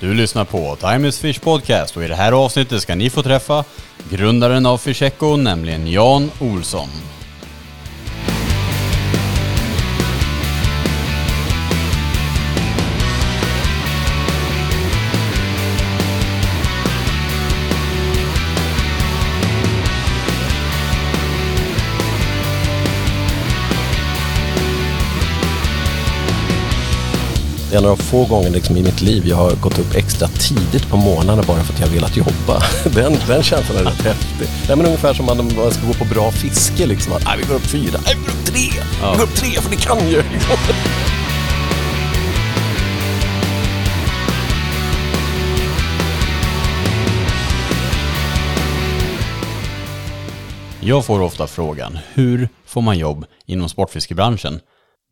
Du lyssnar på Time is Fish Podcast och i det här avsnittet ska ni få träffa grundaren av Fish Echo, nämligen Jan Olsson. Det är en av de få gånger liksom i mitt liv jag har gått upp extra tidigt på morgnarna bara för att jag velat jobba. Den, den känslan är rätt häftig. Det är men ungefär som när man ska gå på bra fiske. Liksom. Att, vi går upp fyra, Nej, vi går upp tre, Ja. vi går upp tre för det kan ju. Liksom. Jag får ofta frågan, hur får man jobb inom sportfiskebranschen?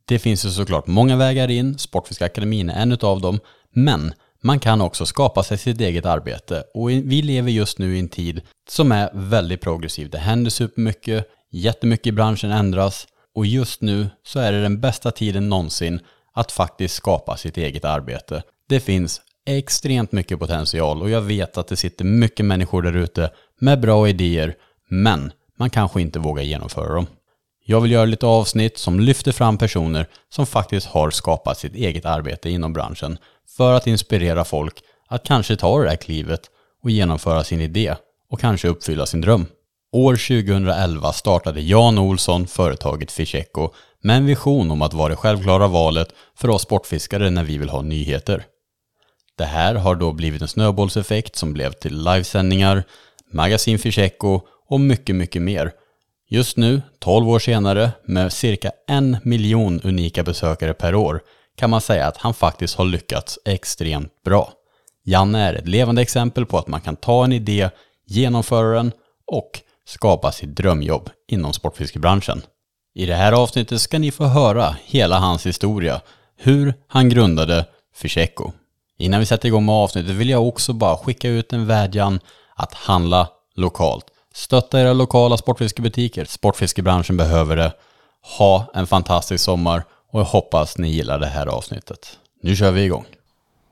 Det finns ju såklart många vägar in, Sportfiskeakademin är en utav dem, men man kan också skapa sig sitt eget arbete och vi lever just nu i en tid som är väldigt progressiv. Det händer supermycket, jättemycket i branschen ändras och just nu så är det den bästa tiden någonsin att faktiskt skapa sitt eget arbete. Det finns extremt mycket potential och jag vet att det sitter mycket människor där ute med bra idéer, men man kanske inte vågar genomföra dem. Jag vill göra lite avsnitt som lyfter fram personer som faktiskt har skapat sitt eget arbete inom branschen för att inspirera folk att kanske ta det här klivet och genomföra sin idé och kanske uppfylla sin dröm. År 2011 startade Jan Olsson företaget Fischeco med en vision om att vara det självklara valet för oss sportfiskare när vi vill ha nyheter. Det här har då blivit en snöbollseffekt som blev till livesändningar, magasin Fischeco och mycket, mycket mer. Just nu, 12 år senare, med cirka en miljon unika besökare per år, kan man säga att han faktiskt har lyckats extremt bra. Janne är ett levande exempel på att man kan ta en idé, genomföra den och skapa sitt drömjobb inom sportfiskebranschen. I det här avsnittet ska ni få höra hela hans historia, hur han grundade Fischeco. Innan vi sätter igång med avsnittet vill jag också bara skicka ut en vädjan att handla lokalt. Stötta era lokala sportfiskebutiker. Sportfiskebranschen behöver det. Ha en fantastisk sommar och jag hoppas ni gillar det här avsnittet. Nu kör vi igång.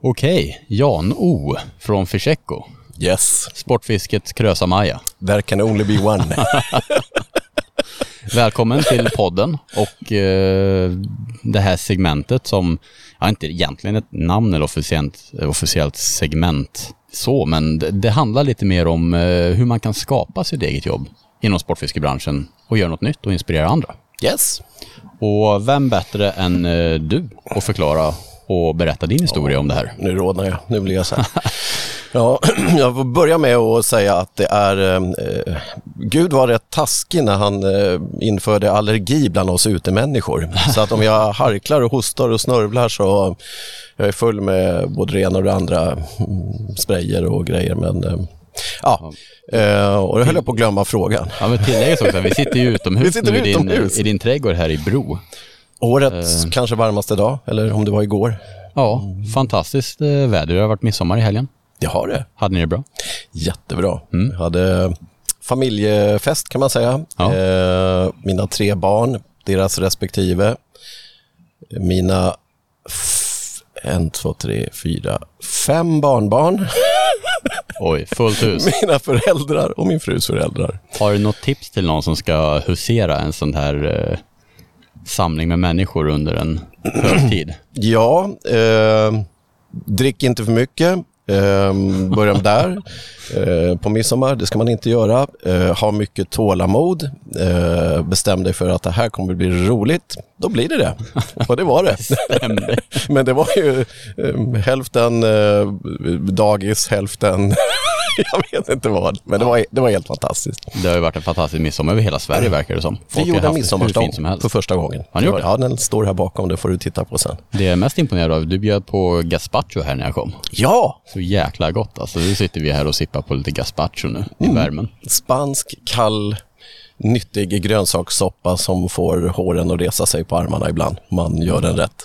Okej, Jan O från Fischeco. Yes, Sportfiskets Krösa-Maja. there can only be one. Välkommen till podden och eh, det här segmentet som, ja inte egentligen ett namn eller officiellt, officiellt segment så, men det, det handlar lite mer om eh, hur man kan skapa sitt eget jobb inom sportfiskebranschen och göra något nytt och inspirera andra. Yes. Och vem bättre än eh, du att förklara och berätta din historia om det här? Nu rodnar jag, nu blir jag så här. Ja, jag får börja med att säga att det är, eh, Gud var rätt taskig när han eh, införde allergi bland oss utemänniskor. Så att om jag harklar och hostar och snörvlar så jag är full med både det ena och det andra, mm, sprayer och grejer. Men eh, ja, eh, och då höll jag på att glömma frågan. Ja, men tilläggas också, vi sitter ju utomhus Vi sitter nu i din, utomhus. i din trädgård här i Bro. Årets kanske varmaste dag, eller om det var igår. Ja, fantastiskt eh, väder. Det har varit midsommar i helgen. Jag har det. Hade ni det bra? Jättebra. Jag hade familjefest kan man säga. Ja. Eh, mina tre barn, deras respektive. Mina en, två, tre, fyra, fem barnbarn. Oj, fullt hus. Mina föräldrar och min frus föräldrar. Har du något tips till någon som ska husera en sån här eh, samling med människor under en högtid? Ja, eh, drick inte för mycket. Eh, börja där. Eh, på midsommar, det ska man inte göra. Eh, ha mycket tålamod. Eh, bestäm dig för att det här kommer bli roligt. Då blir det det. Och det var det. Men det var ju eh, hälften eh, dagis, hälften... jag vet inte vad. Men det var, det var helt fantastiskt. Det har ju varit en fantastisk midsommar över hela Sverige verkar det som. Vi Folk har gjorde en midsommarstång för första gången. Har ni gjort det? Ja, den står här bakom. Det får du titta på sen. Det jag är mest imponerad av, du bjöd på gazpacho här när jag kom. Ja! Så jäkla gott alltså. Nu sitter vi här och sippar på lite gazpacho nu i värmen. Spansk, kall, nyttig grönsakssoppa som får håren att resa sig på armarna ibland. Man gör den rätt.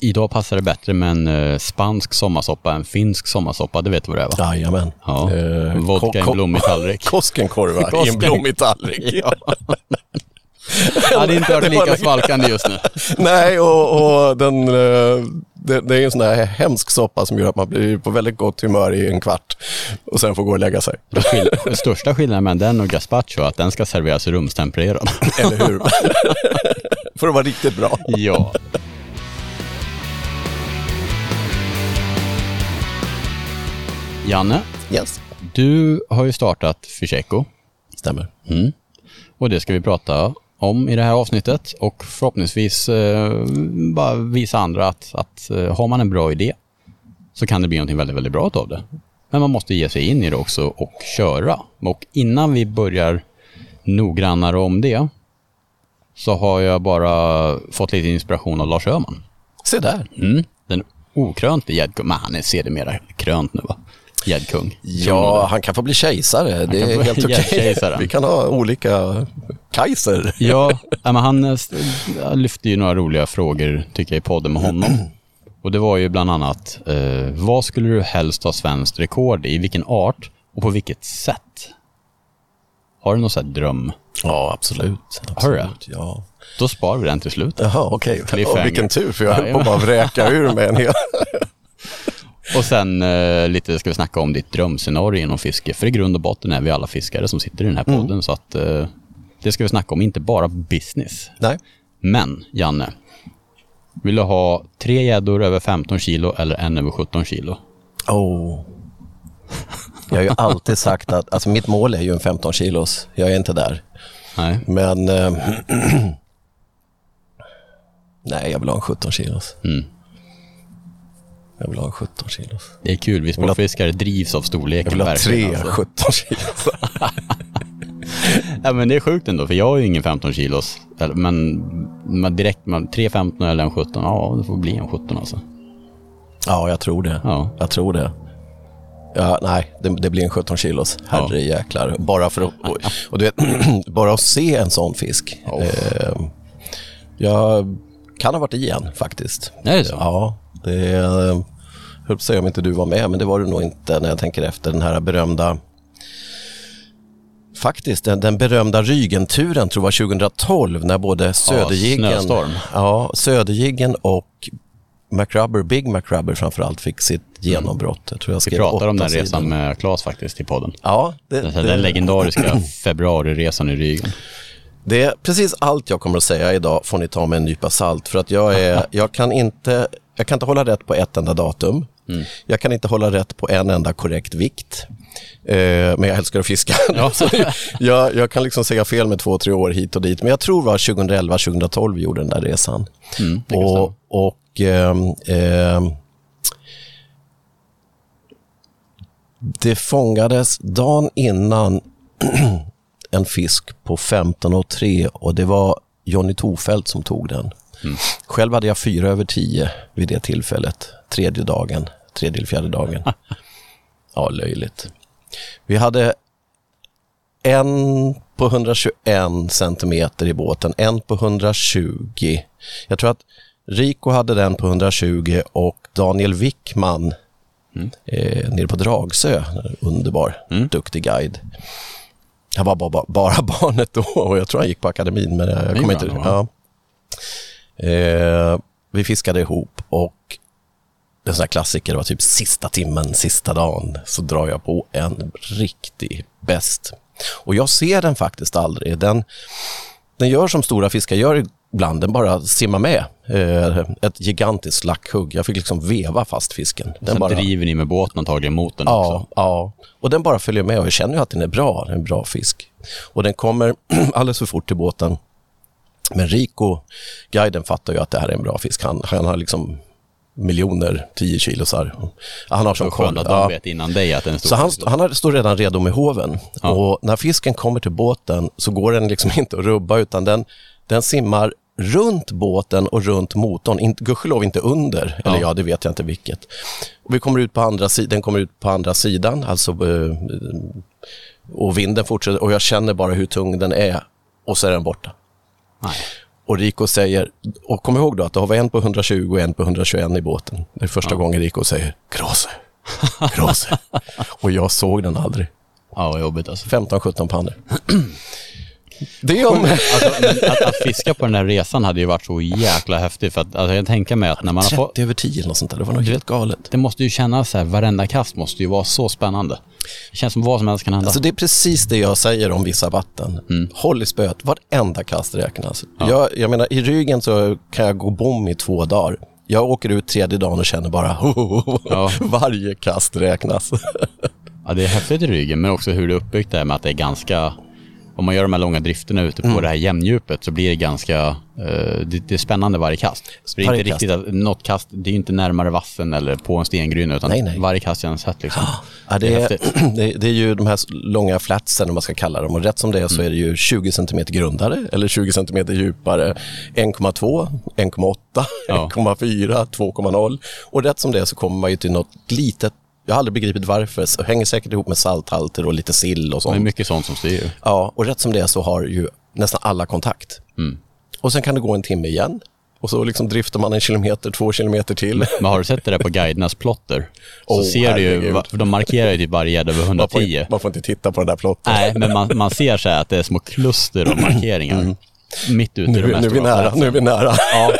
Idag passar det bättre med en eh, spansk sommarsoppa än finsk sommarsoppa, det vet du vad det är va? Jajamän. Ja, Eh, vodka i en blommig tallrik. Koskenkorva i en blommig tallrik. Ja. Jag hade inte hört lika svalkande just nu. Nej, och, och den, eh, det, det är en sån här hemsk soppa som gör att man blir på väldigt gott humör i en kvart och sen får gå och lägga sig. Den största skillnaden mellan den och gazpacho är att den ska serveras rumstempererad. Eller hur? För att vara riktigt bra. Ja. Janne, Yes. du har ju startat Fyseco Stämmer. och det ska vi prata om i det här avsnittet och förhoppningsvis eh, bara visa andra att, att eh, har man en bra idé så kan det bli någonting väldigt, väldigt bra av det. Men man måste ge sig in i det också och köra. Och innan vi börjar noggrannare om det så har jag bara fått lite inspiration av Lars Öhman. Se där. Mm. Den okrönte gäddkung, men han är sedermera krönt nu va? Gäddkung. Ja, han kan få bli kejsare. Det kan är helt okej. kejsare. Vi kan ha olika kajser. Ja, men han eh, st- lyfte ju några roliga frågor tycker jag i podden med honom. Och det var ju bland annat, eh, vad skulle du helst ha svenskt rekord i? Vilken art och på vilket sätt? Har du någon sån dröm? Ja, absolut. Har du det? Ja. Då sparar vi den till slut. Jaha, okej. Och vilken tur, för jag höll på att bara vräka ur mig en hel... Och sen eh, lite ska vi snacka om ditt drömscenario inom fiske. För i grund och botten är vi alla fiskare som sitter i den här podden. Så att eh, det ska vi snacka om, inte bara business. Nej. Men, Janne. Vill du ha tre gäddor över 15 kilo eller en över 17 kilo? Oh. Jag har ju alltid sagt att, alltså mitt mål är ju en 15 kilos. Jag är inte där. Nej. Men... Eh, nej, jag vill ha en 17 kilos. Mm. Jag vill ha en 17 kilos. Det är kul, vi sportfiskare drivs av storleken. Jag vill ha tre alltså. 17 kilos. Ja, men det är sjukt ändå, för jag har ju ingen 15 kilos. Men man direkt, man, 3 15 eller en 17, ja det får bli en 17 alltså. Ja, jag tror det. Ja. Jag tror det. Ja, nej, det, det blir en 17 kilos. Herre jäklar. Bara för att, och, och du vet, bara att se en sån fisk. Ja. Eh, jag kan ha varit i en faktiskt. Är det så? Ja, det är, jag höll på att säga om inte du var med, men det var du nog inte när jag tänker efter. Den här berömda, faktiskt den, den berömda Rygenturen tror jag var 2012 när både Söderjiggen, snöstorm. ja, Söderjiggen och McRubber, Big McRubber framförallt fick sitt genombrott. Jag tror jag Vi skrev pratar om åtta den resan sidor. med Claes faktiskt i podden. Ja, det, Den, det, legendariska februariresan i Rygen. Det är precis allt jag kommer att säga idag får ni ta med en nypa salt. För att jag, är, jag, kan inte, jag kan inte hålla rätt på ett enda datum. Jag kan inte hålla rätt på en enda korrekt vikt. Eh, men jag älskar att fiska. Ja. Jag, jag kan liksom säga fel med två, tre år hit och dit. Men jag tror det var 2011, 2012 vi gjorde den där resan. Mm, och och ehm, ehm, det fångades dagen innan en fisk på 15 och 3 och det var Jonny Tofelt som tog den. Själv hade jag fyra över 10 vid det tillfället, tredje dagen, tredje eller fjärde dagen. Ja, löjligt. Vi hade en på 121 centimeter i båten, en på 120. Jag tror att Rico hade den på 120 och Daniel Wickman eh, nere på Dragsö, underbar, duktig guide. Han var bara, bara barnet då och jag tror han gick på akademin. Men jag kommer inte, ja. Eh, vi fiskade ihop och en sån här klassiker, var typ sista timmen, sista dagen, så drar jag på en riktig bäst. Och jag ser den faktiskt aldrig. Den, den gör som stora fiskar gör ibland, den bara simmar med. Eh, ett gigantiskt lackhugg. Jag fick liksom veva fast fisken. Den Sen bara, driver ni med båten antagligen mot den ja, också. ja, och den bara följer med och jag känner ju att den är bra, den är en bra fisk. Och den kommer alldeles för fort till båten. Men Rico, guiden, fattar ju att det här är en bra fisk. Han, han har liksom miljoner, 10 kilosar. Han har Så som skönt koll. Ja. vet innan dig att den. Så han, st- han står redan redo med hoven. Ja. Och när fisken kommer till båten så går den liksom inte att rubba utan den, den simmar runt båten och runt motorn. Inte, gudskelov inte under, eller Ja. ja, det vet jag inte vilket. Och vi kommer ut på andra sidan, den kommer ut på andra sidan, alltså eh, och vinden fortsätter och jag känner bara hur tung den är och så är den borta. Nej. Och Rico säger, och kom ihåg då att det var en på 120 och en på 121 i båten. Det är första gången Rico säger Gråse, Gråse. och jag såg den aldrig. Ja, vad jobbigt alltså. 15-17 pannor. Det om... Alltså, att, att fiska på den här resan hade ju varit så jäkla häftigt. För att, alltså, jag tänker mig att när man har 30 fått... över 10 eller något sånt där. Det var nog helt galet. Det måste ju kännas så här, varenda kast måste ju vara så spännande. Det känns som vad som helst kan hända. Alltså det är precis det jag säger om vissa vatten. Håll i spöet, varenda kast räknas. Jag, jag menar, i ryggen så kan jag gå bom i två dagar. Jag åker ut tredje dagen och känner bara Ja. varje kast räknas. Ja, det är häftigt i ryggen, men också hur det är uppbyggt där med att det är ganska... Om man gör de här långa drifterna ute på Mm. det här jämndjupet så blir det ganska... eh, det, det är spännande varje kast. Det är inte riktigt att något kast, det är inte närmare vassen eller på en stengryna utan Nej, nej. varje kast känns hett liksom. Ja, Det är det, det är ju de här långa flatsen, om man ska kalla dem. Och rätt som det är så är det ju 20 cm grundare eller 20 cm djupare. 1,2, 1,8, Ja. 1,4, 2,0. Och rätt som det är så kommer man ju till något litet, jag har aldrig begripit varför, så hänger säkert ihop med salthalter och lite sill och Det är sånt. mycket sånt som styr. Ja, och rätt som det är så har ju nästan alla kontakt. Mm. Och sen kan det gå en timme igen. Och så liksom driftar man en kilometer, två kilometer till. Men har du sett det där på guidernas plotter? Så Åh, ser du ju, för de markerar ju typ varje gädda över Man får, 110. man får inte titta på den där plotten. Nej, men man, man ser så här att det är små kluster av markeringar. Mitt ute i Mm. Nu, de här nu är vi stora nära, flätorna. nu är vi nära. Ja,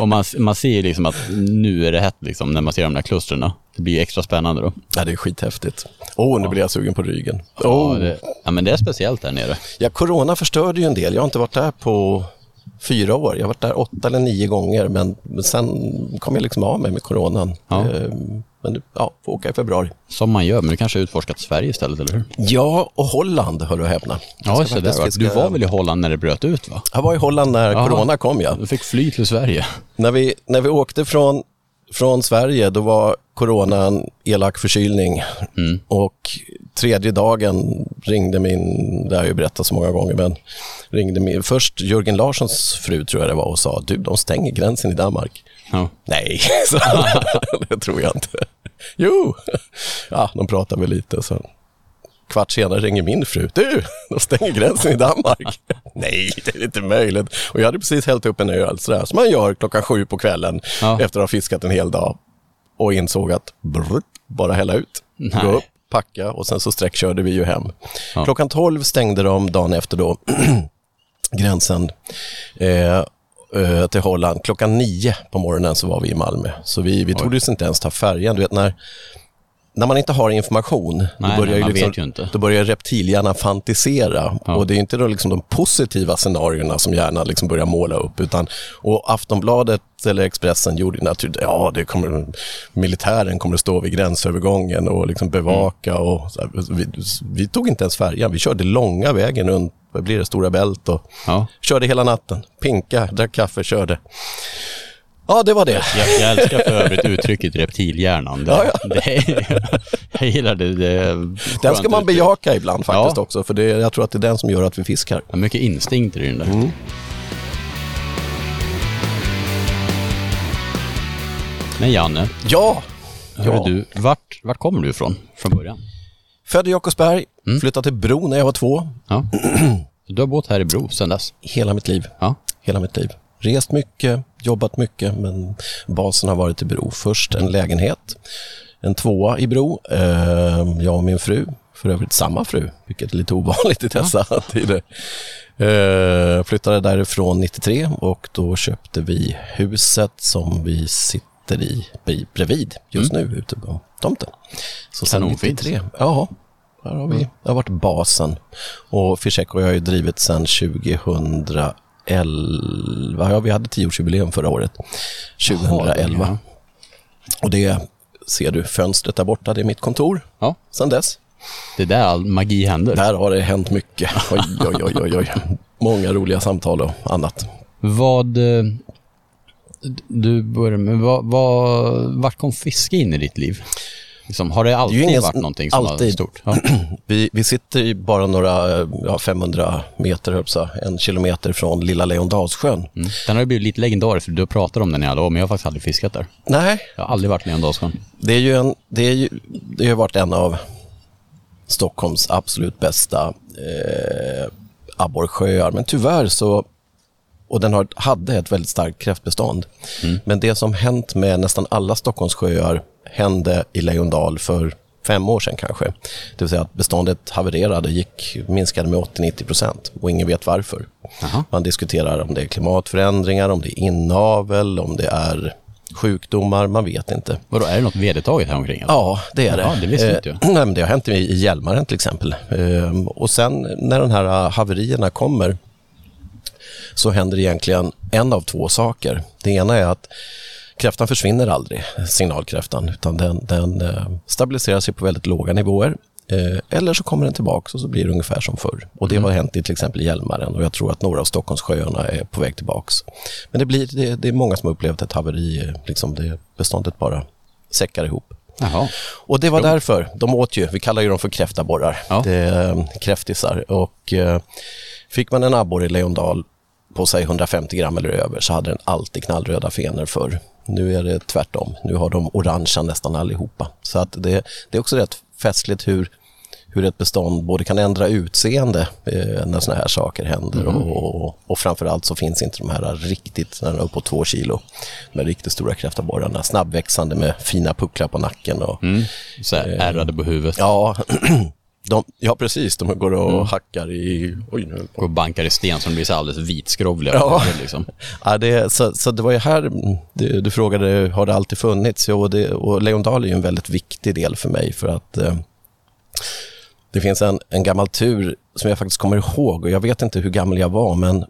och man, man ser liksom att nu är det hett liksom när man ser de där klustren. Det blir extra spännande då. Ja, det är skithäftigt. Åh, oh, nu blir jag sugen på ryggen. Ja, Oh. det, ja, men det är speciellt där nere. Ja, corona förstörde ju en del. Jag har inte varit där på fyra år. Jag har varit där åtta eller nio gånger, men men sen kom jag liksom av mig med coronan. Ja. Eh, Men ja, får åka i februari. Som man gör, men du kanske har utforskat Sverige istället, eller hur? Ja, och Holland, hör och häpna. Ja, så där var. Du fiska- var väl i Holland när det bröt ut, va? Jag var i Holland när Jaha. corona kom, ja. Du fick fly till Sverige. När vi, när vi åkte från, från Sverige, då var corona en elak förkylning. Mm. Och tredje dagen ringde min, det har jag ju berättat så många gånger, men ringde min, först Jörgen Larssons fru tror jag det var och sa, du de stänger gränsen i Danmark. Ja. Nej, så, det tror jag inte. Jo, ja, de pratade väl lite. Så. Kvart senare ringer min fru. Du, de stänger gränsen i Danmark. Nej, det är inte möjligt. Och jag hade precis hällt upp en öl, sådär, som man gör klockan sju på kvällen Ja. efter att ha fiskat en hel dag. Och insåg att brr, bara hälla ut, Nej. gå upp, packa och sen så sträckkörde vi ju hem. Ja. Klockan tolv stängde de dagen efter då gränsen eh, eh, till Holland. Klockan nio på morgonen så var vi i Malmö. Så vi, vi trodde inte ens ta färjan. Du vet när, när man inte har information, Nej, då, börjar nej, liksom, vet ju inte. då börjar reptilhjärnan fantisera. Ja. Och det är inte då liksom de positiva scenarierna som hjärnan liksom börjar måla upp. Utan, och Aftonbladet eller Expressen gjorde naturligtvis, ja, det kommer, militären kommer att stå vid gränsövergången och liksom bevaka. Mm. Och här, vi, vi tog inte ens färjan, vi körde långa vägen runt, vad blir det, Stora Bält och Ja. körde hela natten. Pinka, drack kaffe, körde. Ja, det var det. Jag, jag älskar för övrigt uttrycket reptilhjärnan. Det, Ja, ja. Det är, jag gillar det. det Den ska man uttryck. bejaka ibland faktiskt Ja. också, för det, jag tror att det är den som gör att vi fiskar. Ja, mycket instinkter i den där. Mm. Men Janne, Ja! hörru ja. du, vart, vart kommer du ifrån från början? Född i Jakobsberg, Mm. flyttade till Bro när jag var två. Ja. Du har bott här i Bro sedan dess? Hela mitt liv. Ja. Hela mitt liv. Rest mycket, jobbat mycket, men basen har varit i Bro. Först en lägenhet, en tvåa i Bro. Eh, jag och min fru, för övrigt samma fru, vilket är lite ovanligt i dessa tider. Eh, flyttade därifrån 93 och då köpte vi huset som vi sitter i bredvid just nu ute på tomten. Så sen Kanonfint. 93, ja, där har vi, det har varit basen. Och Fischek och jag har ju drivit sedan 2011, ja vi hade tioårsjubileum förra året, 2011. ja. Och det ser du, fönstret där borta, det är mitt kontor Ja, sedan dess. det är där all magi händer. Där har det hänt mycket. Oj, oj, oj, oj, oj. Många roliga samtal och annat. Vad... eh, Du börjar med, vad, vad, vart kom fiske in i ditt liv? Liksom, har det alltid ingen- varit någonting som alltid. stort? Ja. Vi, vi sitter i bara några, ja, 500 meter, säga, en kilometer från Lilla Leondalssjön. Mm. Den har ju blivit lite legendarisk, för du pratar om den i alla år, men jag har faktiskt aldrig fiskat där. Nej, Jag har aldrig varit i Leondalssjön. det är ju en, det är ju, det har varit en av Stockholms absolut bästa eh, abborrsjöar. Men tyvärr så, och den har, hade ett väldigt starkt kräftbestånd. Men det som hänt med nästan alla Stockholms sjöar hände i Lejondal för fem år sedan kanske. Det vill säga att beståndet havererade, gick, minskade med 80-90 procent och ingen vet varför. Jaha. Man diskuterar om det är klimatförändringar, om det är inavel, om det är sjukdomar, man vet inte. Vadå, är det något vedertaget här omkring? Alltså? Ja, det är det. Jaha, det visste inte jag. Eh, nej, men det har hänt i Hjälmaren till exempel. Eh, och sen när de här haverierna kommer så händer egentligen en av två saker. Det ena är att kräftan försvinner aldrig, signalkräftan, utan den, den eh, stabiliserar sig på väldigt låga nivåer. Eh, eller så kommer den tillbaka och så blir det ungefär som förr. Och det har hänt i till exempel Hjälmaren och jag tror att några av Stockholmssjöarna är på väg tillbaka. Men det, blir, det, det är många som har upplevt ett haveri, eh, liksom det beståndet bara säckar ihop. Jaha. Och det var därför, de åt ju, vi kallar ju dem för kräftaborrar, Ja. det kräftisar. Och eh, fick man en abborre i Leondal på sig 150 gram eller över så hade den alltid knallröda fenor förr. Nu är det tvärtom, nu har de orangea nästan allihopa. Så att det, det är också rätt festligt hur, hur ett bestånd både kan ändra utseende eh, när såna här saker händer och, och, och framförallt så finns inte de här riktigt, när de är uppåt två kilo, här riktigt stora kräftaborrarna, snabbväxande med fina pucklar på nacken och Mm. Så här, ärrade på huvudet. Ja, de, ja, precis. De går och hackar i... Oj, nu. Och bankar i sten som blir så alldeles vitskrovliga. Ja. Liksom. Ja, det, så, så det var ju här du, du frågade, har det alltid funnits? Jo, det, och Leondal är ju en väldigt viktig del för mig för att eh, det finns en, en gammal tur som jag faktiskt kommer ihåg och jag vet inte hur gammal jag var, men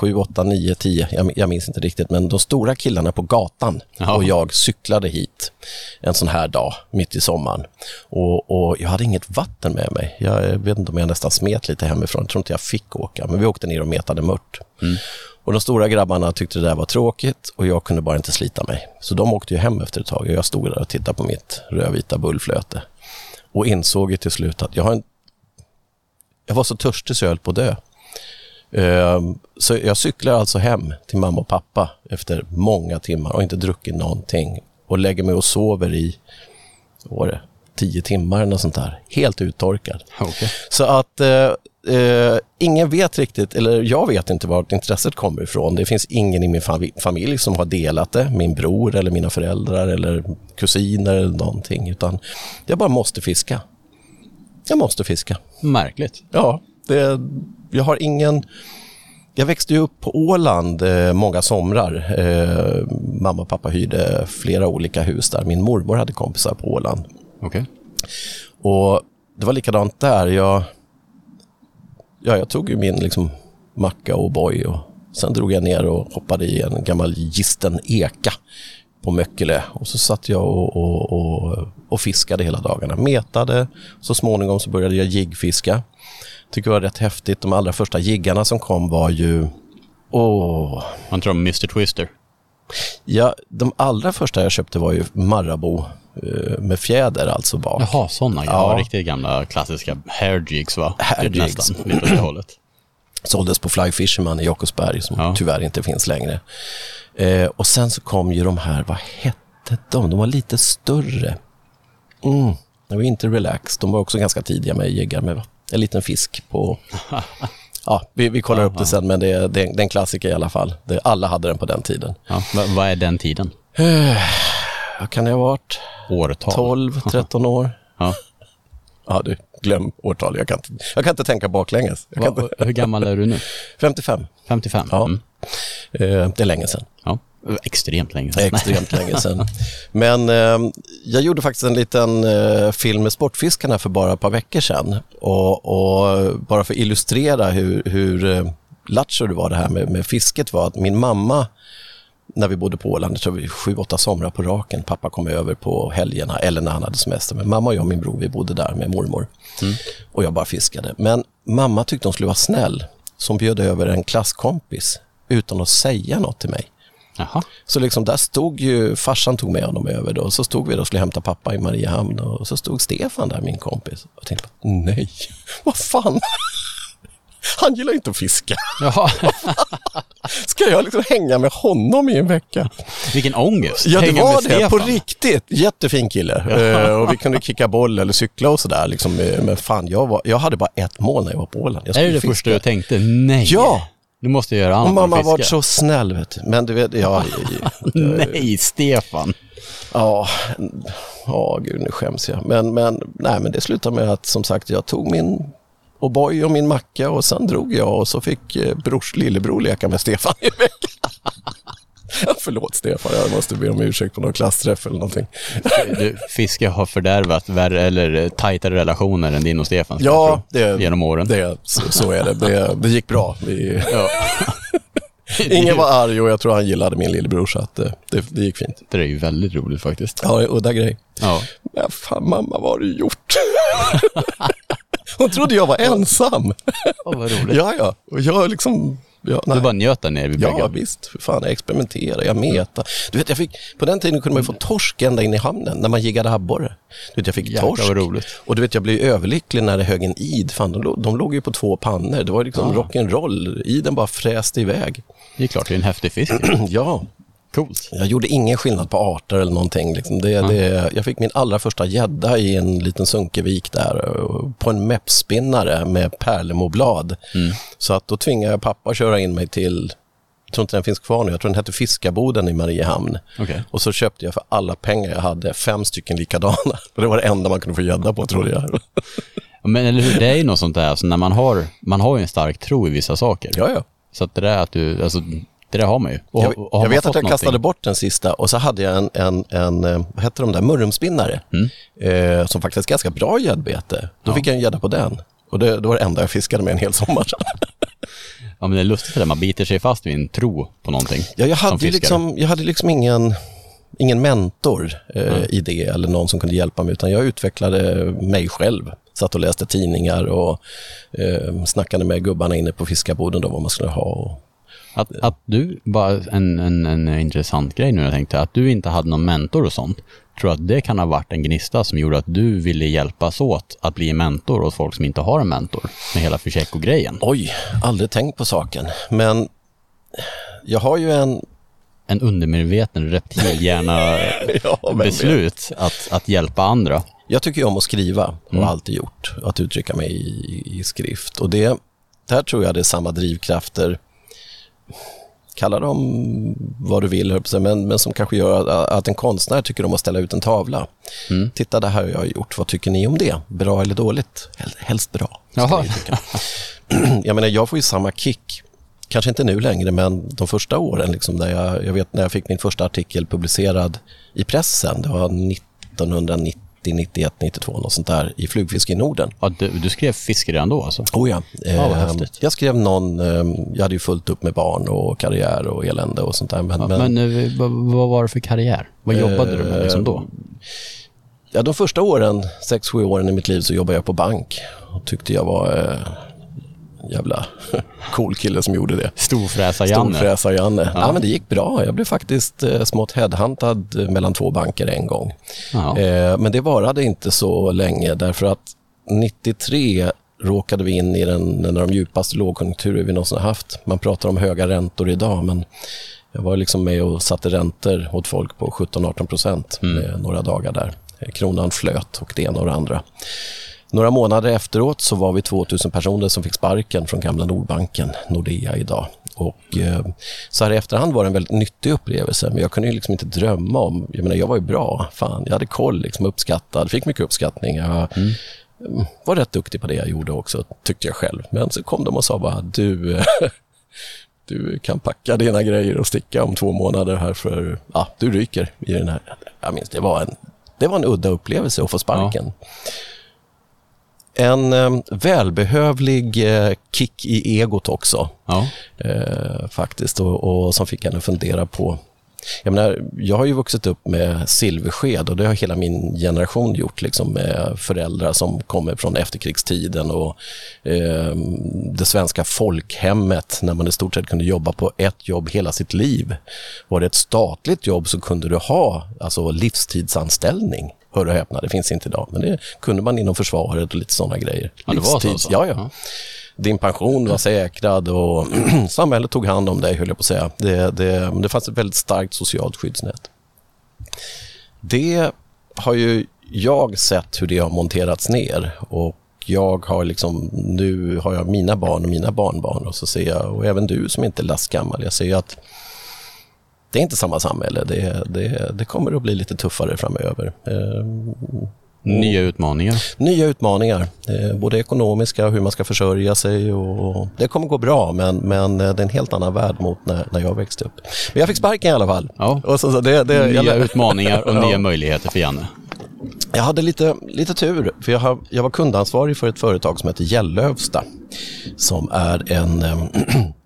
7, 8, 9, 10, jag, jag minns inte riktigt, men de stora killarna på gatan Ja. och jag cyklade hit en sån här dag mitt i sommaren. Och, och jag hade inget vatten med mig. Jag vet inte om jag nästan smet lite hemifrån, jag tror inte jag fick åka, men vi åkte ner och metade mört. Och de stora grabbarna tyckte det där var tråkigt och jag kunde bara inte slita mig. Så de åkte ju hem efter ett tag och jag stod där och tittade på mitt rödvita bullflöte. Och insåg ju till slut att jag har en... Jag var så törstig så jag höll på att dö. Ehm, Så jag cyklar alltså hem till mamma och pappa efter många timmar och inte druckit någonting. Och lägger mig och sover i, vad var det, tio timmar eller sånt där. Helt uttorkad. Okej. Så att eh, eh, ingen vet riktigt, eller jag vet inte vart intresset kommer ifrån. Det finns ingen i min fami- familj som har delat det. Min bror eller mina föräldrar eller kusiner eller någonting. Utan jag bara måste fiska. Jag måste fiska. Märkligt. Ja, det, jag har ingen... Jag växte upp på Åland eh, många somrar. Eh, mamma och pappa hyrde flera olika hus där. Min mormor hade kompisar på Åland. Okej. Och det var likadant där. Jag, ja, jag tog ju min liksom, macka och boy och sen drog jag ner och hoppade i en gammal gisten eka på Möckele. Och så satt jag och, och, och, och fiskade hela dagarna. Metade. Så småningom så började jag jiggfiska. Tycker var rätt häftigt. De allra första jiggarna som kom var ju... Åh, Man tror om Mr Twister. ja, de allra första jag köpte var ju Marabou eh, med fjäder alltså bak. Jaha, sådana. Ja. Ja. riktigt gamla klassiska hair jigs va? Hair Typ jigs. Nästan, lite det hållet. såldes på Fly Fisherman i Jakobsberg som Ja. tyvärr inte finns längre. Eh, och sen så kom ju de här, vad hette de? De var lite större. Mm. De var inte relax. De var också ganska tidiga med jiggar med en liten fisk på... Ja, vi, vi kollar upp det sen, men det är, det är, en klassiker i alla fall. Det, alla hade den på den tiden. Ja, va- vad är den tiden? Vad kan det ha varit? Årtal? 12, 13 år? Ja. Ja, du, glöm årtal. Jag kan, inte, jag kan inte tänka baklänges. Va, inte, hur gammal är du nu? 55. 55? Ja. Mm. Eh, det är länge sedan. ja. Extremt länge sedan. Extremt länge sedan. Men eh, jag gjorde faktiskt en liten eh, film med Sportfiskarna för bara ett par veckor sedan. Och, och bara för att illustrera hur, hur eh, lattjo det var det här med, med fisket var att min mamma, när vi bodde på Åland, jag tror vi sju, åtta somrar på raken, pappa kom över på helgerna eller när han hade semester. Men mamma och jag och min bror, vi bodde där med mormor. Och jag bara fiskade. Men mamma tyckte hon skulle vara snäll, som bjöd över en klasskompis utan att säga något till mig. Jaha. Så liksom där stod ju, farsan tog med honom över då, så stod vi då och skulle hämta pappa i Mariehamn och så stod Stefan där, min kompis. Och tänkte, nej, vad fan. Han gillar inte att fiska. Jaha. Ska jag liksom hänga med honom i en vecka? Vilken ångest. Ja, det Hänga var det. På Stefan. riktigt. Jättefin kille. Eh, och vi kunde kicka boll eller cykla och sådär. Liksom. Eh, Men fan, jag, var, jag hade bara ett mål när jag var på Åland. Jag Är det det första du tänkte? Nej. Ja. Du måste göra annat Och mamma varit så snäll, vet du. Men du vet, ja, Nej, Stefan. Ja, Ja, gud nu skäms jag. Men, men, nej, men det slutade med att som sagt jag tog min O'boy och min macka och sen drog jag och så fick eh, brors lillebror leka med Stefan i veckan. Förlåt Stefan, jag måste be om ursäkt på någon klassträff eller någonting. Du, Fiske har fördärvat värre, eller tajtare relationer än din och Stefans Ja, kanske, det, genom åren. det, så, så är det. det. Det gick bra. Vi, Ja. ingen var arg och jag tror han gillade min lillebror så att det, det, det gick fint. Det är ju väldigt roligt faktiskt. Ja, udda grej. Ja. Men fan mamma, vad har du gjort? Hon trodde jag var ensam. Oh, vad roligt. Ja, ja. Och jag liksom... Ja, Du nej. bara njöt där nere vid Ja, bryggan. visst. För fan, jag experimenterar, jag metar. Du vet, jag fick, på den tiden kunde man ju få torsk ända in i hamnen när man jiggade abborre. Du vet, jag fick Jäklar, torsk. vad roligt. Och du vet, jag blev överlycklig när det högg en id. Fan, de, låg- de låg ju på två pannor. Det var liksom rock'n'roll. Iden bara fräste iväg. Det är klart, det är en häftig fisk. ja, Coolt. jag gjorde ingen skillnad på arter eller någonting. Liksom. Det, det, jag fick min allra första gädda i en liten sunkevik där eh, på en meppspinnare med pärlemoblad. Så att då tvingade jag pappa att köra in mig till, jag tror inte den finns kvar nu, jag tror den hette Fiskaboden i Mariehamn. Okej. Och så köpte jag för alla pengar jag hade fem stycken likadana. Det var det enda man kunde få gädda på trodde jag. Men eller hur, det är ju något sånt där, alltså när man har, man har ju en stark tro i vissa saker. ja, ja. Så att det där att du, alltså det där har man ju. Och, Jag, och jag vet att jag någonting- kastade bort den sista och så hade jag en, en, en eh, vad hette de där, murrumspinnare. Eh, som faktiskt är ganska bra gäddbete. Då fick jag en gädda på den. Och det, det var det enda jag fiskade med en hel sommar. Ja men det är lustigt det där, man biter sig fast vid en tro på någonting. ja, jag, hade ju liksom, jag hade liksom ingen, ingen mentor eh, i det eller någon som kunde hjälpa mig utan jag utvecklade mig själv. Satt och läste tidningar och eh, snackade med gubbarna inne på fiskarboden då vad man skulle ha. Och, Att, att du, bara en, en, en intressant grej nu jag tänkte, att du inte hade någon mentor och sånt. Tror att det kan ha varit en gnista som gjorde att du ville hjälpas åt att bli mentor åt folk som inte har en mentor? Med hela Fischeco-grejen. oj, aldrig tänkt på saken. Men jag har ju en En undermedveten Ja, vem vet? reptilhjärna-beslut att, att hjälpa andra. Jag tycker ju om att skriva och Mm. har alltid gjort. Att uttrycka mig i, i skrift. Och det, där tror jag det är samma drivkrafter. Kalla dem vad du vill, jag men, men som kanske gör att, att en konstnär tycker om att ställa ut en tavla. Mm. Titta, det här har jag gjort. Vad tycker ni om det? Bra eller dåligt? Hel- Helst bra. Jaha. tycka. jag menar, jag får ju samma kick. Kanske inte nu längre, men de första åren. Liksom, där jag, jag vet när jag fick min första artikel publicerad i pressen. Det var 1990, 91, 92, något sånt där, i Flugfiske i Norden. Ja, du, du skrev fiske redan då alltså? Oh ja. Ja, vad Eh, häftigt. jag skrev någon, eh, jag hade ju fullt upp med barn och karriär och elände och sånt där. Men, Ja, men, men eh, vad, var det för karriär? Vad jobbade du med liksom då? ja, de första åren, sex, sju åren i mitt liv så jobbade jag på bank och tyckte jag var eh, jävla cool kille som gjorde det. Storfräsar-Janne? Storfräsar-Janne. Ja. men det gick bra. Jag blev faktiskt eh, smått headhuntad mellan två banker en gång. Ja. Eh, men det varade inte så länge därför att 93 råkade vi in i den, en av de djupaste lågkonjunkturer vi någonsin haft. Man pratar om höga räntor idag men jag var liksom med och satte räntor åt folk på 17-18 procent med några dagar där. Eh, Kronan flöt och det ena och det andra. Några månader efteråt så var vi 2000 personer som fick sparken från gamla Nordbanken, Nordea idag. Och, eh, så här i efterhand var det en väldigt nyttig upplevelse, men jag kunde liksom inte drömma om... Jag menar, jag var ju bra. Fan, jag hade koll, liksom, uppskattad, fick mycket uppskattning. Jag mm, var rätt duktig på det jag gjorde också, tyckte jag själv. Men så kom de och sa bara, du, du kan packa dina grejer och sticka om två månader här för, ja, du ryker i den här. Jag minns, det var en, det var en udda upplevelse att få sparken. En eh, välbehövlig eh, kick i egot också, Ja. eh, faktiskt, och, och som fick en att fundera på jag, menar, jag har ju vuxit upp med silversked och det har hela min generation gjort liksom, med föräldrar som kommer från efterkrigstiden och eh, det svenska folkhemmet när man i stort sett kunde jobba på ett jobb hela sitt liv. Var det ett statligt jobb så kunde du ha alltså, livstidsanställning. Hör och häpna, det finns inte idag, men det kunde man inom försvaret och lite sådana grejer. Ja, det var så alltså? Ja, ja. Ja. Din pension var säkrad och samhället tog hand om dig, höll jag på att säga. Det, det, det fanns ett väldigt starkt socialt skyddsnät. Det har ju jag sett hur det har monterats ner och jag har liksom, nu har jag mina barn och mina barnbarn och så ser jag, och även du som inte är lastgammal, jag ser att det är inte samma samhälle. Det, det, det kommer att bli lite tuffare framöver. Eh, Nya utmaningar. Nya utmaningar, eh, både ekonomiska hur man ska försörja sig. Och det kommer gå bra, men, men det är en helt annan värld mot när, när jag växte upp. Men jag fick sparken i alla fall. Ja. Och så, så det, det, Nya jag, utmaningar och Ja. nya möjligheter för Janne. jag hade lite, lite tur, för jag, har, jag var kundansvarig för ett företag som heter Gällövsta, som är en, eh,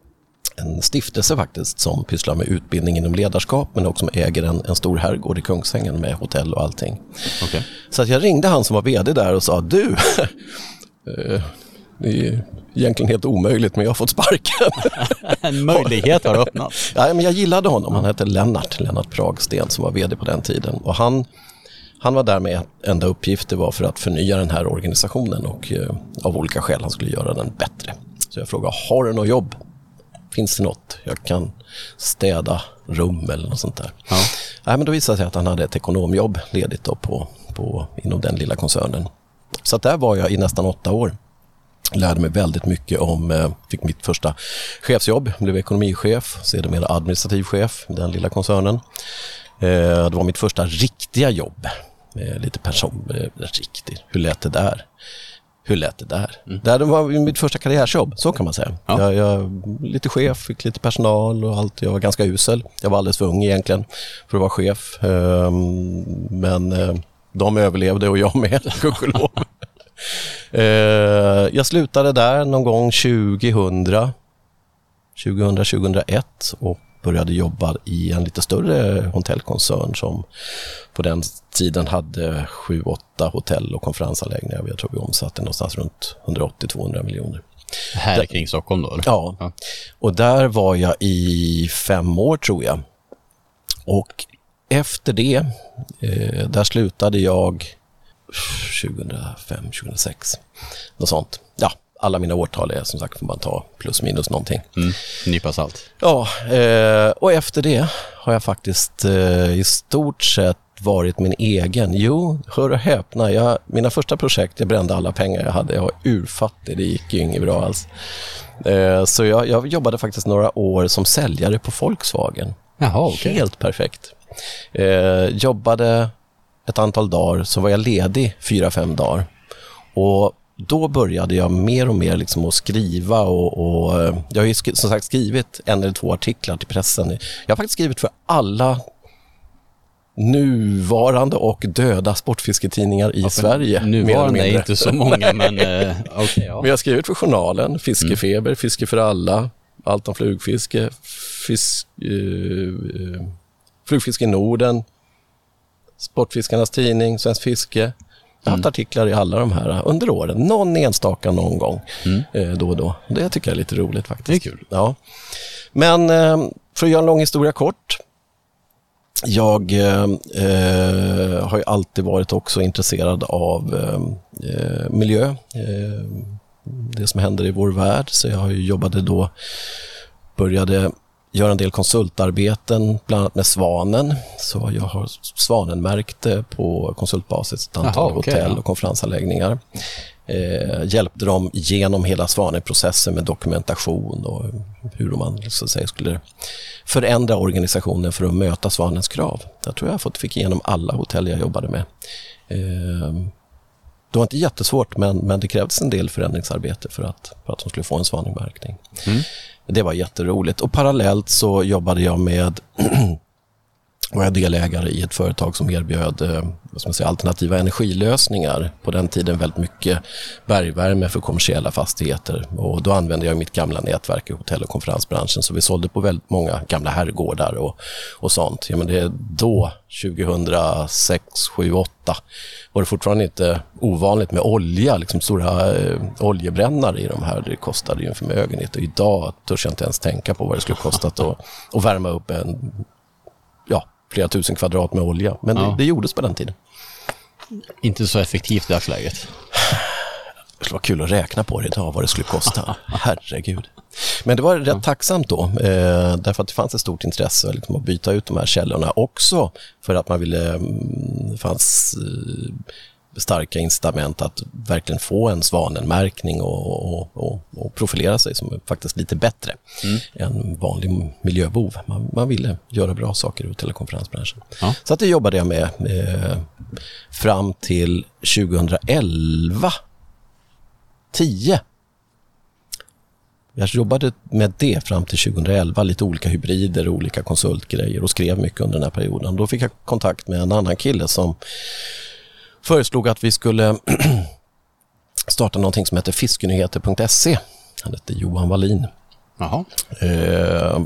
en stiftelse faktiskt som pysslar med utbildning inom ledarskap, men också äger en, en stor herrgård i Kungsängen med hotell och allting. Okej. Så att jag ringde han som var vd där och sa, du, eh, det är egentligen helt omöjligt men jag har fått sparken. En möjlighet har öppnat. ja, men jag gillade honom, han hette Lennart, Lennart Pragsten som var vd på den tiden. Och han, han var där med enda uppgift, det var för att förnya den här organisationen och eh, av olika skäl han skulle göra den bättre. Så jag frågade, har du något jobb? Finns det något? Jag kan städa rum eller något sånt där. Ja. Nej, men då visade det sig att han hade ett ekonomjobb ledigt då på, på, inom den lilla koncernen. Så där var jag i nästan åtta år. Lärde mig väldigt mycket om, eh, fick mitt första chefsjobb, blev ekonomichef, sedermera administrativ chef i den lilla koncernen. Eh, Det var mitt första riktiga jobb. Eh, Lite person, riktigt, hur lät det där? Hur lät det där? Det var mitt första karriärsjobb, så kan man säga. Ja. Jag, jag, lite chef, fick lite personal och allt. Jag var ganska usel. Jag var alldeles för ung egentligen för att vara chef. Ehm, Men eh, de överlevde och jag med, gudskelov. Eh, Jag slutade där någon gång 2000, 2000-2001 och började jobba i en lite större hotellkoncern som på den tiden hade sju, åtta hotell och konferensanläggningar. Jag tror vi omsatte någonstans runt 180-200 miljoner. Här kring Stockholm då? Eller? Ja, Ja. och där var jag i fem år tror jag. Och efter det, eh, där slutade jag 2005, 2006. Något sånt. Alla mina årtal är som sagt får man ta plus minus någonting. Mm. Nypa salt. Ja, eh, och efter det har jag faktiskt eh, i stort sett varit min egen. Jo, hör och häpna, jag, mina första projekt, jag brände alla pengar jag hade. Jag var urfattig, det gick ju inget bra alls. Eh, så jag, jag jobbade faktiskt några år som säljare på Volkswagen. Jaha, okej. Helt perfekt. Eh, jobbade ett antal dagar, så var jag ledig fyra, fem dagar. Och då började jag mer och mer liksom att skriva och, och eh, jag har ju som sagt skrivit en eller två artiklar till pressen. Jag har faktiskt skrivit för alla nuvarande och döda sportfisketidningar i Sverige. mer eller Nuvarande är inte så många, men eh, okej. ja. Men jag har skrivit för Journalen, Fiskefeber, Fiske för alla, Allt om flugfiske, fisk, eh, eh, Flugfiske i Norden, Sportfiskarnas tidning, Svensk Fiske. Jag har haft artiklar i alla de här under åren. Någon enstaka någon gång eh, då och då. Det tycker jag är lite roligt faktiskt. Det är kul. Ja. Men eh, för att göra en lång historia kort. Jag eh, eh, har ju alltid varit också intresserad av eh, eh, miljö, eh, det som händer i vår värld. Så jag har ju jobbade då, började göra en del konsultarbeten, bland annat med Svanen. Så jag har Svanenmärkt eh, på konsultbasis ett antal Jaha, okej, hotell och konferensanläggningar. Eh, hjälpte dem genom hela Svaneprocessen med dokumentation och hur man så att säga, skulle förändra organisationen för att möta Svanens krav. Jag tror jag fått, fick igenom alla hotell jag jobbade med. Eh, det var inte jättesvårt, men, men det krävdes en del förändringsarbete för att, för att de skulle få en svanmärkning. Det var jätteroligt. Och parallellt så jobbade jag med var jag delägare i ett företag som erbjöd eh, vad ska man säga, alternativa energilösningar. På den tiden väldigt mycket bergvärme för kommersiella fastigheter. Och då använde jag mitt gamla nätverk i hotell och konferensbranschen. Så vi sålde på väldigt många gamla herrgårdar och, och sånt. Ja, men det är då, 2006, 2007, 2008 var det fortfarande inte ovanligt med olja, liksom stora eh, oljebrännare i de här. Det kostade ju en förmögenhet och idag törs jag inte ens tänka på vad det skulle kostat att, att värma upp en ja, flera tusen kvadrat med olja. Men Ja. det, det gjordes på den tiden. Inte så effektivt i dagsläget. Det skulle vara kul att räkna på det idag, vad det skulle kosta. Herregud. Men det var rätt tacksamt då, eh, därför att det fanns ett stort intresse liksom, att byta ut de här källorna också för att man ville, mm, det fanns eh, starka incitament att verkligen få en svanenmärkning och, och, och, och profilera sig som faktiskt lite bättre mm. än vanlig miljöbov. Man, man ville göra bra saker ur telekonferensbranschen. Ja. Så att det jobbade jag med eh, fram till 2011, 10 jag jobbade med det fram till 2011, lite olika hybrider och olika konsultgrejer och skrev mycket under den här perioden. Då fick jag kontakt med en annan kille som föreslog att vi skulle starta någonting som heter fiskenyheter.se. Han hette Johan Wallin. Jaha. Eh,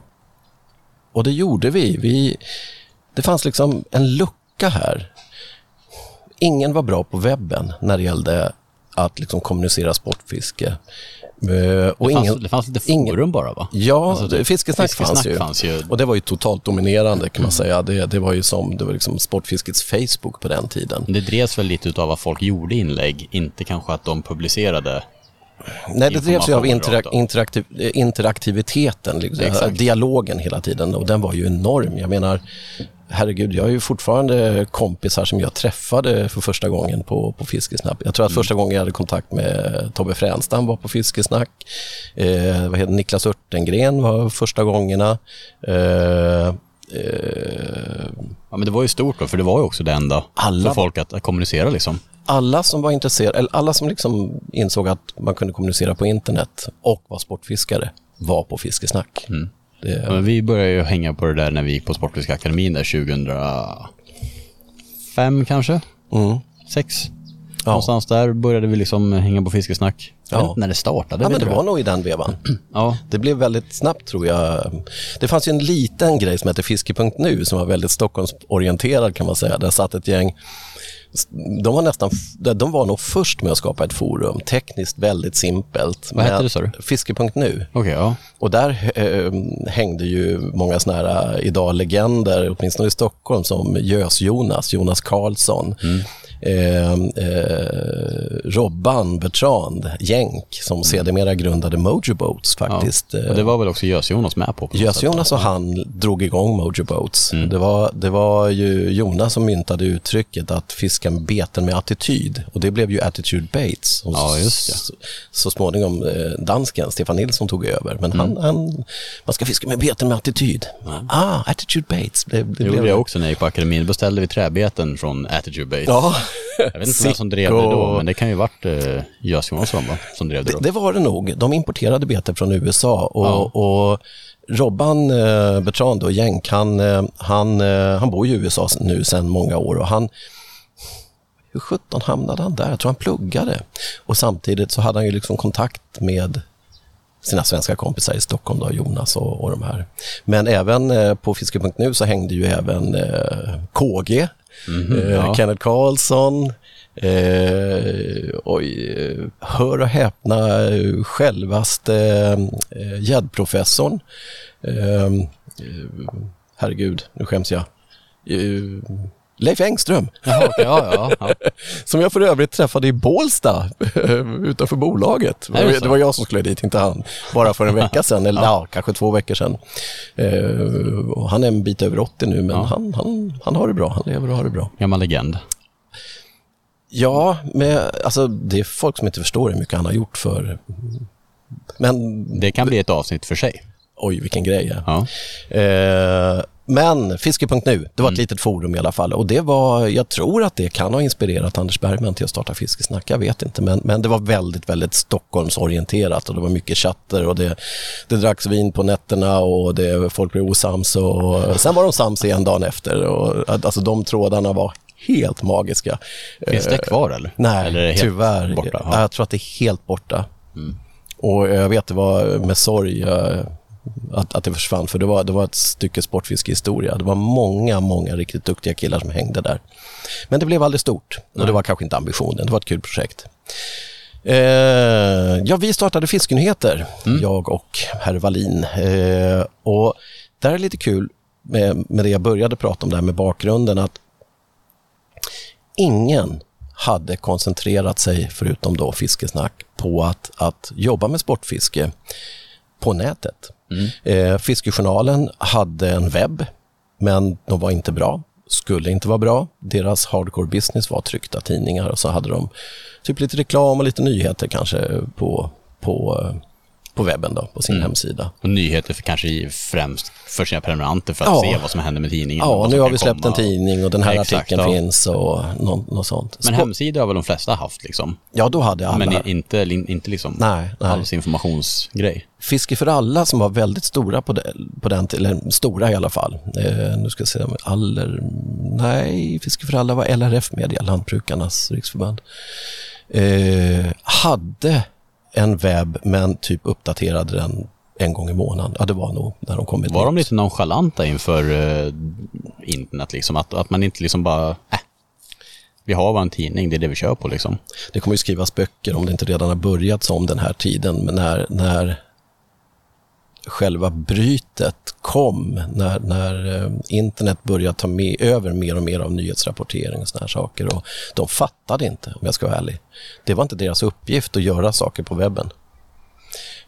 och det gjorde vi. vi. Det fanns liksom en lucka här. Ingen var bra på webben när det gällde att liksom kommunicera sportfiske. Uh, och det, fanns, ingen, det fanns lite forum ingen, bara va? Ja, alltså, det, fiskesnack, fiskesnack fanns, ju. fanns, ju. Och det var ju totalt dominerande kan man mm. säga. Det, det var ju som det var liksom Sportfiskets Facebook på den tiden. Det drevs väl lite av att folk gjorde inlägg, inte kanske att de publicerade Nej, det drevs ju av interak interaktiv interaktiviteten, liksom, dialogen hela tiden och den var ju enorm. Jag menar, herregud, jag har ju fortfarande kompisar som jag träffade för första gången på, på Fiskesnack. Jag tror att mm. första gången jag hade kontakt med Tobbe Fränstam var på Fiskesnack. Eh, vad heter Niklas Örtengren var första gångerna. Eh, Eh, ja, men det var ju stort då, för det var ju också det enda alla, för folk att, att kommunicera liksom. Alla som var intresserade, eller alla som liksom insåg att man kunde kommunicera på internet och var sportfiskare var på Fiskesnack. Mm. Det... Ja, vi började ju hänga på det där när vi gick på Sportfiska akademin där 2005 kanske? Mm. Sex? Ja. Någonstans där började vi liksom hänga på fiskesnack. Ja. när det startade. Ja, men det var nog i den vevan. ja. Det blev väldigt snabbt tror jag. Det fanns ju en liten grej som hette Fiske.nu som var väldigt Stockholmsorienterad kan man säga. Där satt ett gäng de var nästan, de var nog först med att skapa ett forum, tekniskt väldigt simpelt. Vad hette det sa du? Fiske.nu. Okay, ja. Och där äh, hängde ju många sådana här eh, idag legender, åtminstone i Stockholm, som Gös-Jonas, Jonas Karlsson. Mm eh, eh, Robban Bertrand Jänk som mm. sedermera grundade Mojo Boats faktiskt. Ja. Det var väl också Gös-Jonas med på? på Gös-Jonas och han drog igång Mojo Boats. Mm. Det, var, det var ju Jonas som myntade uttrycket att fiska beten med attityd och det blev ju Attitude Baits. Ja, just det. Så, så småningom eh, dansken Stefan Nilsson tog över. Men mm. han, han, man ska fiska med beten med attityd. Mm. Ah, Attitude Baits. Det, det, det gjorde jag också när jag gick på akademin. Då beställde vi träbeten från Attitude Baits. Ja. Jag vet inte vem som drev det då, men det kan ju varit eh, Jös Johansson va? som drev det då. Det, det, var det nog. De importerade bete från USA och, ja. och Robban eh, Bertrand och Jänk, han, eh, han, eh, han bor i USA nu sedan många år och han hur sjutton hamnade han där? Jag tror han pluggade. Och samtidigt så hade han ju liksom kontakt med sina svenska kompisar i Stockholm, då, Jonas och, och de här. Men även eh, på Fiske.nu så hängde ju även eh, KG, mm eh, ja. Kenneth Karlsson, Eh, oj, hör och häpna, självaste eh, gäddprofessorn. Eh, eh, herregud, nu skäms jag. Eh, Leif Engström. Jaha, ja, ja, ja. Som jag för övrigt träffade i Bålsta utanför bolaget. Det, det var jag som skulle dit, inte han. Bara för en vecka sedan, eller ja. kanske två veckor sedan. Uh, han är en bit över 80 nu, men han, han, han har det bra. Han lever och har det bra. Gammal legend. Ja, med, alltså, det är folk som inte förstår hur mycket han har gjort för... Men... Det kan bli ett avsnitt för sig. Oj, vilken grej. Ja. Uh, men Fiske.nu, det var ett mm. litet forum i alla fall och det var, jag tror att det kan ha inspirerat Anders Bergman till att starta Fiskesnack, jag vet inte, men, men det var väldigt, väldigt Stockholmsorienterat och det var mycket chatter och det, det dracks vin på nätterna och det, folk blev osams och sen var de sams igen dagen efter och alltså de trådarna var helt magiska. Finns det kvar eller? Nej, eller tyvärr. Borta? Jag tror att det är helt borta. Mm. Och jag vet, det var med sorg att, att det försvann, för det var, det var ett stycke sportfiskehistoria. Det var många, många riktigt duktiga killar som hängde där. Men det blev aldrig stort och det var kanske inte ambitionen. Det var ett kul projekt. Eh, ja, vi startade Fiskenyheter, mm. jag och herr Wallin. Eh, och där är lite kul med, med det jag började prata om där med bakgrunden att ingen hade koncentrerat sig, förutom då fiskesnack, på att, att jobba med sportfiske på nätet. Mm. Eh, Fiskejournalen hade en webb, men de var inte bra. skulle inte vara bra. Deras hardcore business var tryckta tidningar och så hade de typ lite reklam och lite nyheter kanske på, på eh, på webben då, på sin mm. hemsida. Och nyheter för kanske främst för sina prenumeranter för att ja. se vad som händer med tidningen. Ja, nu har vi släppt en tidning och den här ja, artikeln ja. finns och något, något sånt. Men hemsidor har väl de flesta haft liksom? Ja, då hade alla. Men inte, inte liksom nej, nej. alls informationsgrej. Fiske för alla som var väldigt stora på, det, på den eller stora i alla fall. Eh, nu ska jag se, Aller, nej, Fiske för alla var LRF Media, Lantbrukarnas riksförbund. Eh, hade en webb men typ uppdaterade den en gång i månaden. Ja, det var nog när de kom Var de lite nonchalanta inför uh, internet liksom? Att, att man inte liksom bara, äh, vi har bara en tidning, det är det vi kör på liksom. Det kommer ju skrivas böcker om det inte redan har börjat som den här tiden, men när, när själva brytet kom, när, när eh, internet började ta med, över mer och mer av nyhetsrapportering och såna här saker. Och de fattade inte, om jag ska vara ärlig. Det var inte deras uppgift att göra saker på webben.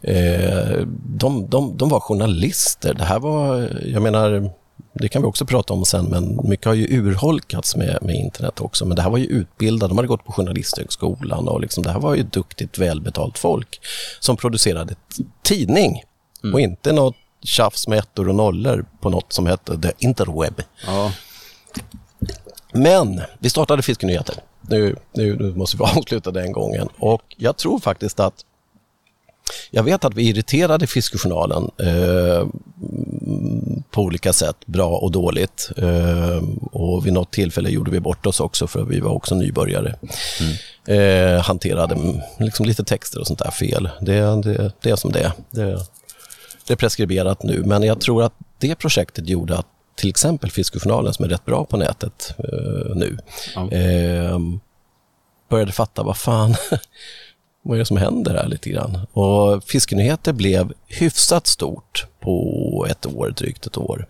Eh, de, de, de var journalister. Det här var, jag menar, det kan vi också prata om sen, men mycket har ju urholkats med, med internet också. Men det här var ju utbildade, de hade gått på Journalisthögskolan och liksom, det här var ju duktigt välbetalt folk som producerade tidning Mm. Och inte något tjafs med ettor och nollor på något som hette The Interweb. Ja. Men vi startade Fiskenyheter. Nu, nu, nu måste vi avsluta den gången. Och jag tror faktiskt att jag vet att vi irriterade Fiskejournalen eh, på olika sätt, bra och dåligt. Eh, och vid något tillfälle gjorde vi bort oss också för vi var också nybörjare. Mm. Eh, hanterade liksom lite texter och sånt där fel. Det, det, det är som det är. Det, det är preskriberat nu, men jag tror att det projektet gjorde att till exempel Fiskejournalen, som är rätt bra på nätet eh, nu, ja. eh, började fatta vad fan, vad är det som händer här lite grann? Och Fiskenyheter blev hyfsat stort på ett år, drygt ett år.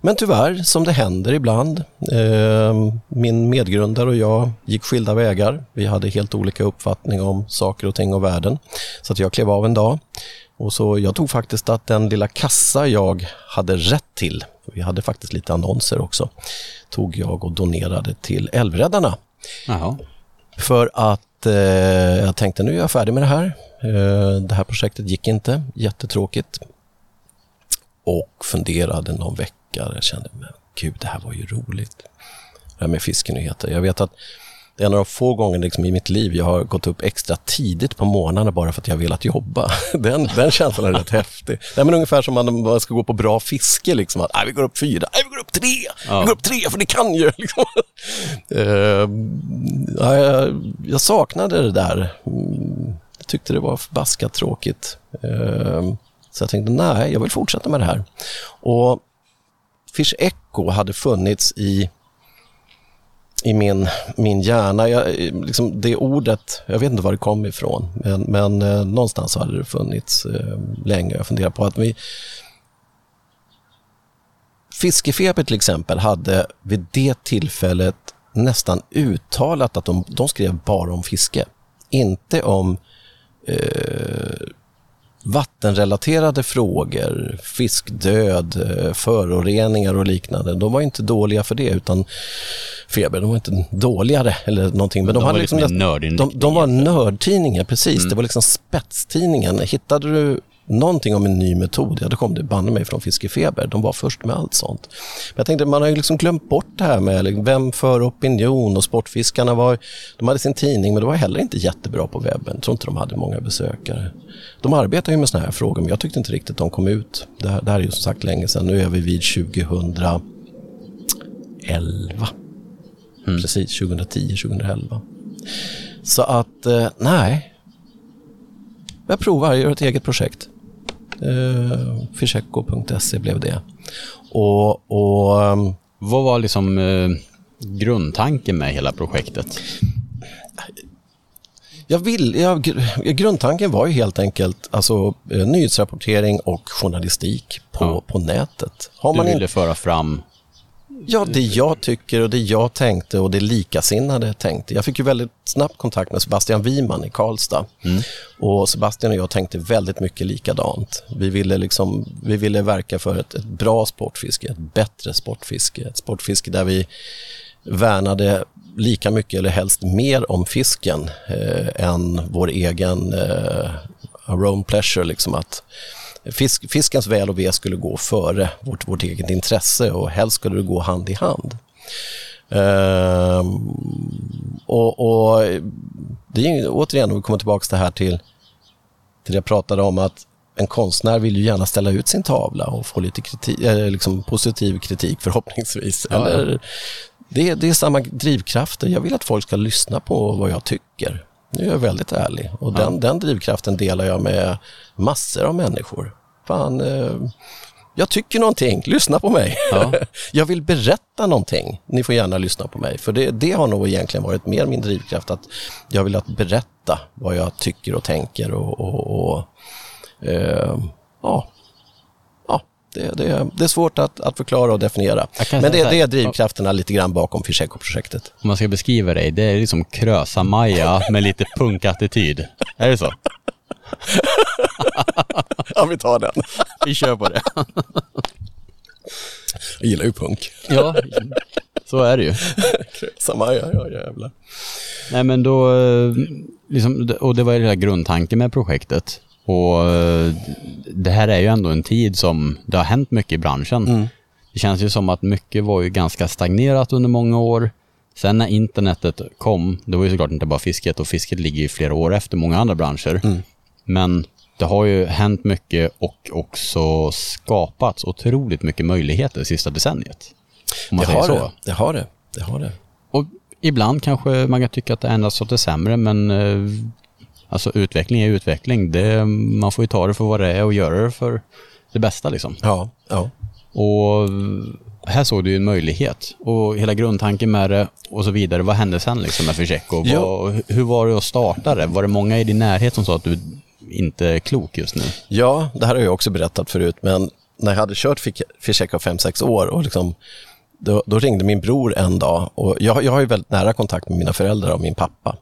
Men tyvärr, som det händer ibland, eh, min medgrundare och jag gick skilda vägar. Vi hade helt olika uppfattning om saker och ting och världen. Så att jag klev av en dag. Och så jag tog faktiskt att den lilla kassa jag hade rätt till, vi hade faktiskt lite annonser också, tog jag och donerade till Älvräddarna. Aha. För att eh, jag tänkte nu är jag färdig med det här. Eh, det här projektet gick inte, jättetråkigt. Och funderade någon vecka. Jag kände, men gud, det här var ju roligt. Det här med fiskenyheter. Jag vet att det är en av de få gånger liksom i mitt liv jag har gått upp extra tidigt på morgnarna bara för att jag velat jobba. Den, den känslan är rätt häftig. Det är ungefär som man, man ska gå på bra fiske, liksom, att vi går upp fyra, nej, vi går upp tre, ja. vi går upp tre för det kan ju. Liksom. Uh, ja, jag, jag, saknade det där. Jag tyckte det var förbaskat tråkigt. Uh, så jag tänkte, nej, jag vill fortsätta med det här. Och Fish Echo hade funnits i i min, min hjärna. Jag, liksom det ordet, jag vet inte var det kom ifrån, men, men eh, någonstans hade det funnits eh, länge. Jag funderar på att vi... Fiskefeber till exempel hade vid det tillfället nästan uttalat att de, de skrev bara om fiske. Inte om eh, vattenrelaterade frågor, fiskdöd, eh, föroreningar och liknande, de var inte dåliga för det utan Feber, de var inte dåligare eller någonting. Men de, de hade liksom, liksom de, de, var nördtidningar, precis. Mm. Det var liksom spetstidningen. Hittade du någonting om en ny metod, ja då kom det banne mig från Fiskefeber. De var först med allt sånt. Men jag tänkte, man har ju liksom glömt bort det här med liksom, vem för opinion och Sportfiskarna var, de hade sin tidning men det var heller inte jättebra på webben. Jag tror inte de hade många besökare. De arbetar ju med såna här frågor men jag tyckte inte riktigt de kom ut. Det här, det här är ju som sagt länge sedan. Nu är vi vid 2011. Mm. Precis, 2010, 2011. Så att, eh, nej. Jag provar, jag gör ett eget projekt. Eh, Fischecko.se blev det. Och, och, ehm, Vad var liksom eh, grundtanken med hela projektet? Jag vill, jag, grundtanken var ju helt enkelt alltså, eh, nyhetsrapportering och journalistik på, ja. på nätet. Har man du ville in... föra fram Ja, det jag tycker och det jag tänkte och det likasinnade tänkte. Jag fick ju väldigt snabbt kontakt med Sebastian Wiman i Karlstad. Mm. Och Sebastian och jag tänkte väldigt mycket likadant. Vi ville, liksom, vi ville verka för ett, ett bra sportfiske, ett bättre sportfiske. Ett sportfiske där vi värnade lika mycket eller helst mer om fisken eh, än vår egen eh, our own pleasure. Liksom att fisk, fiskens väl och ve skulle gå före vårt, vårt eget intresse och helst skulle det gå hand i hand. Eh, och, och, det är återigen, om vi kommer tillbaka till det här till, till det jag pratade om att en konstnär vill ju gärna ställa ut sin tavla och få lite kritik, eh, liksom positiv kritik förhoppningsvis. Ja, Eller det, det är samma drivkrafter. Jag vill att folk ska lyssna på vad jag tycker. Nu är jag väldigt ärlig och den, ja. den drivkraften delar jag med massor av människor. Fan, eh, jag tycker någonting, lyssna på mig. Ja. jag vill berätta någonting, ni får gärna lyssna på mig. För det, det har nog egentligen varit mer min drivkraft, att jag vill att berätta vad jag tycker och tänker och, och, och eh, ja, det, det, det, är svårt att, att förklara och definiera. Men det, det, är drivkrafterna lite grann bakom Fischeco-projektet. Om man ska beskriva dig, det är liksom Krösa-Maja med lite punkattityd. Är det så? ja, vi tar den. Vi kör på det. Jag gillar ju punk. Ja, så är det ju. Krösa-Maja, ja jävlar. Nej men då, eh, liksom, och det var ju hela grundtanken med projektet. Och eh, det här är ju ändå en tid som det har hänt mycket i branschen. Mm. Det känns ju som att mycket var ju ganska stagnerat under många år. Sen när internetet kom, det var ju såklart inte bara fisket och fisket ligger ju flera år efter många andra branscher. Mm. Men det har ju hänt mycket och också skapats otroligt mycket möjligheter det sista decenniet. Om man det, har så. det, det har det. Det har det. Och ibland kanske man kan tycka att det ändras åt det sämre, men eh, Alltså utveckling är utveckling. Det, man får ju ta det för vad det är och göra det för det bästa liksom. Ja, ja. Och här såg du ju en möjlighet och hela grundtanken med det och så vidare. Vad hände sen liksom med Fischeco? Ja. Hur var det att starta det? Var det många i din närhet som sa att du inte är klok just nu? Ja, det här har jag också berättat förut, men när jag hade kört Fischeco 5-6 år och liksom då, då, ringde min bror en dag och jag, jag har ju väldigt nära kontakt med mina föräldrar och min pappa.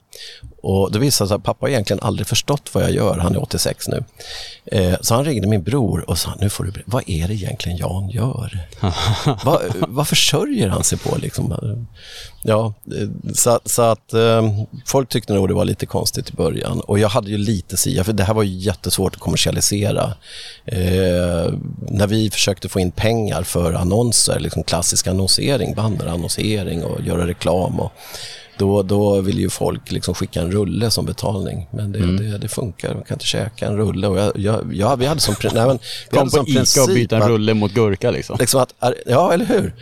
Och det visade sig att pappa egentligen aldrig förstått vad jag gör, han är 86 nu. Eh, så han ringde min bror och sa, nu får du vad är det egentligen Jan gör? vad, vad försörjer han sig på liksom? Ja, så, så att eh, folk tyckte nog det var lite konstigt i början och jag hade ju lite sia, för det här var ju jättesvårt att kommersialisera. Eh, när vi försökte få in pengar för annonser, liksom klassisk annonsering, bannerannonsering och göra reklam och då, då vill ju folk liksom skicka en rulle som betalning. Men det, mm. det, det, funkar, man kan inte käka en rulle. Och jag, jag, jag vi hade som, nej, men, vi Kom hade på Ica och byta en rulle mot gurka liksom. liksom att, ja, eller hur?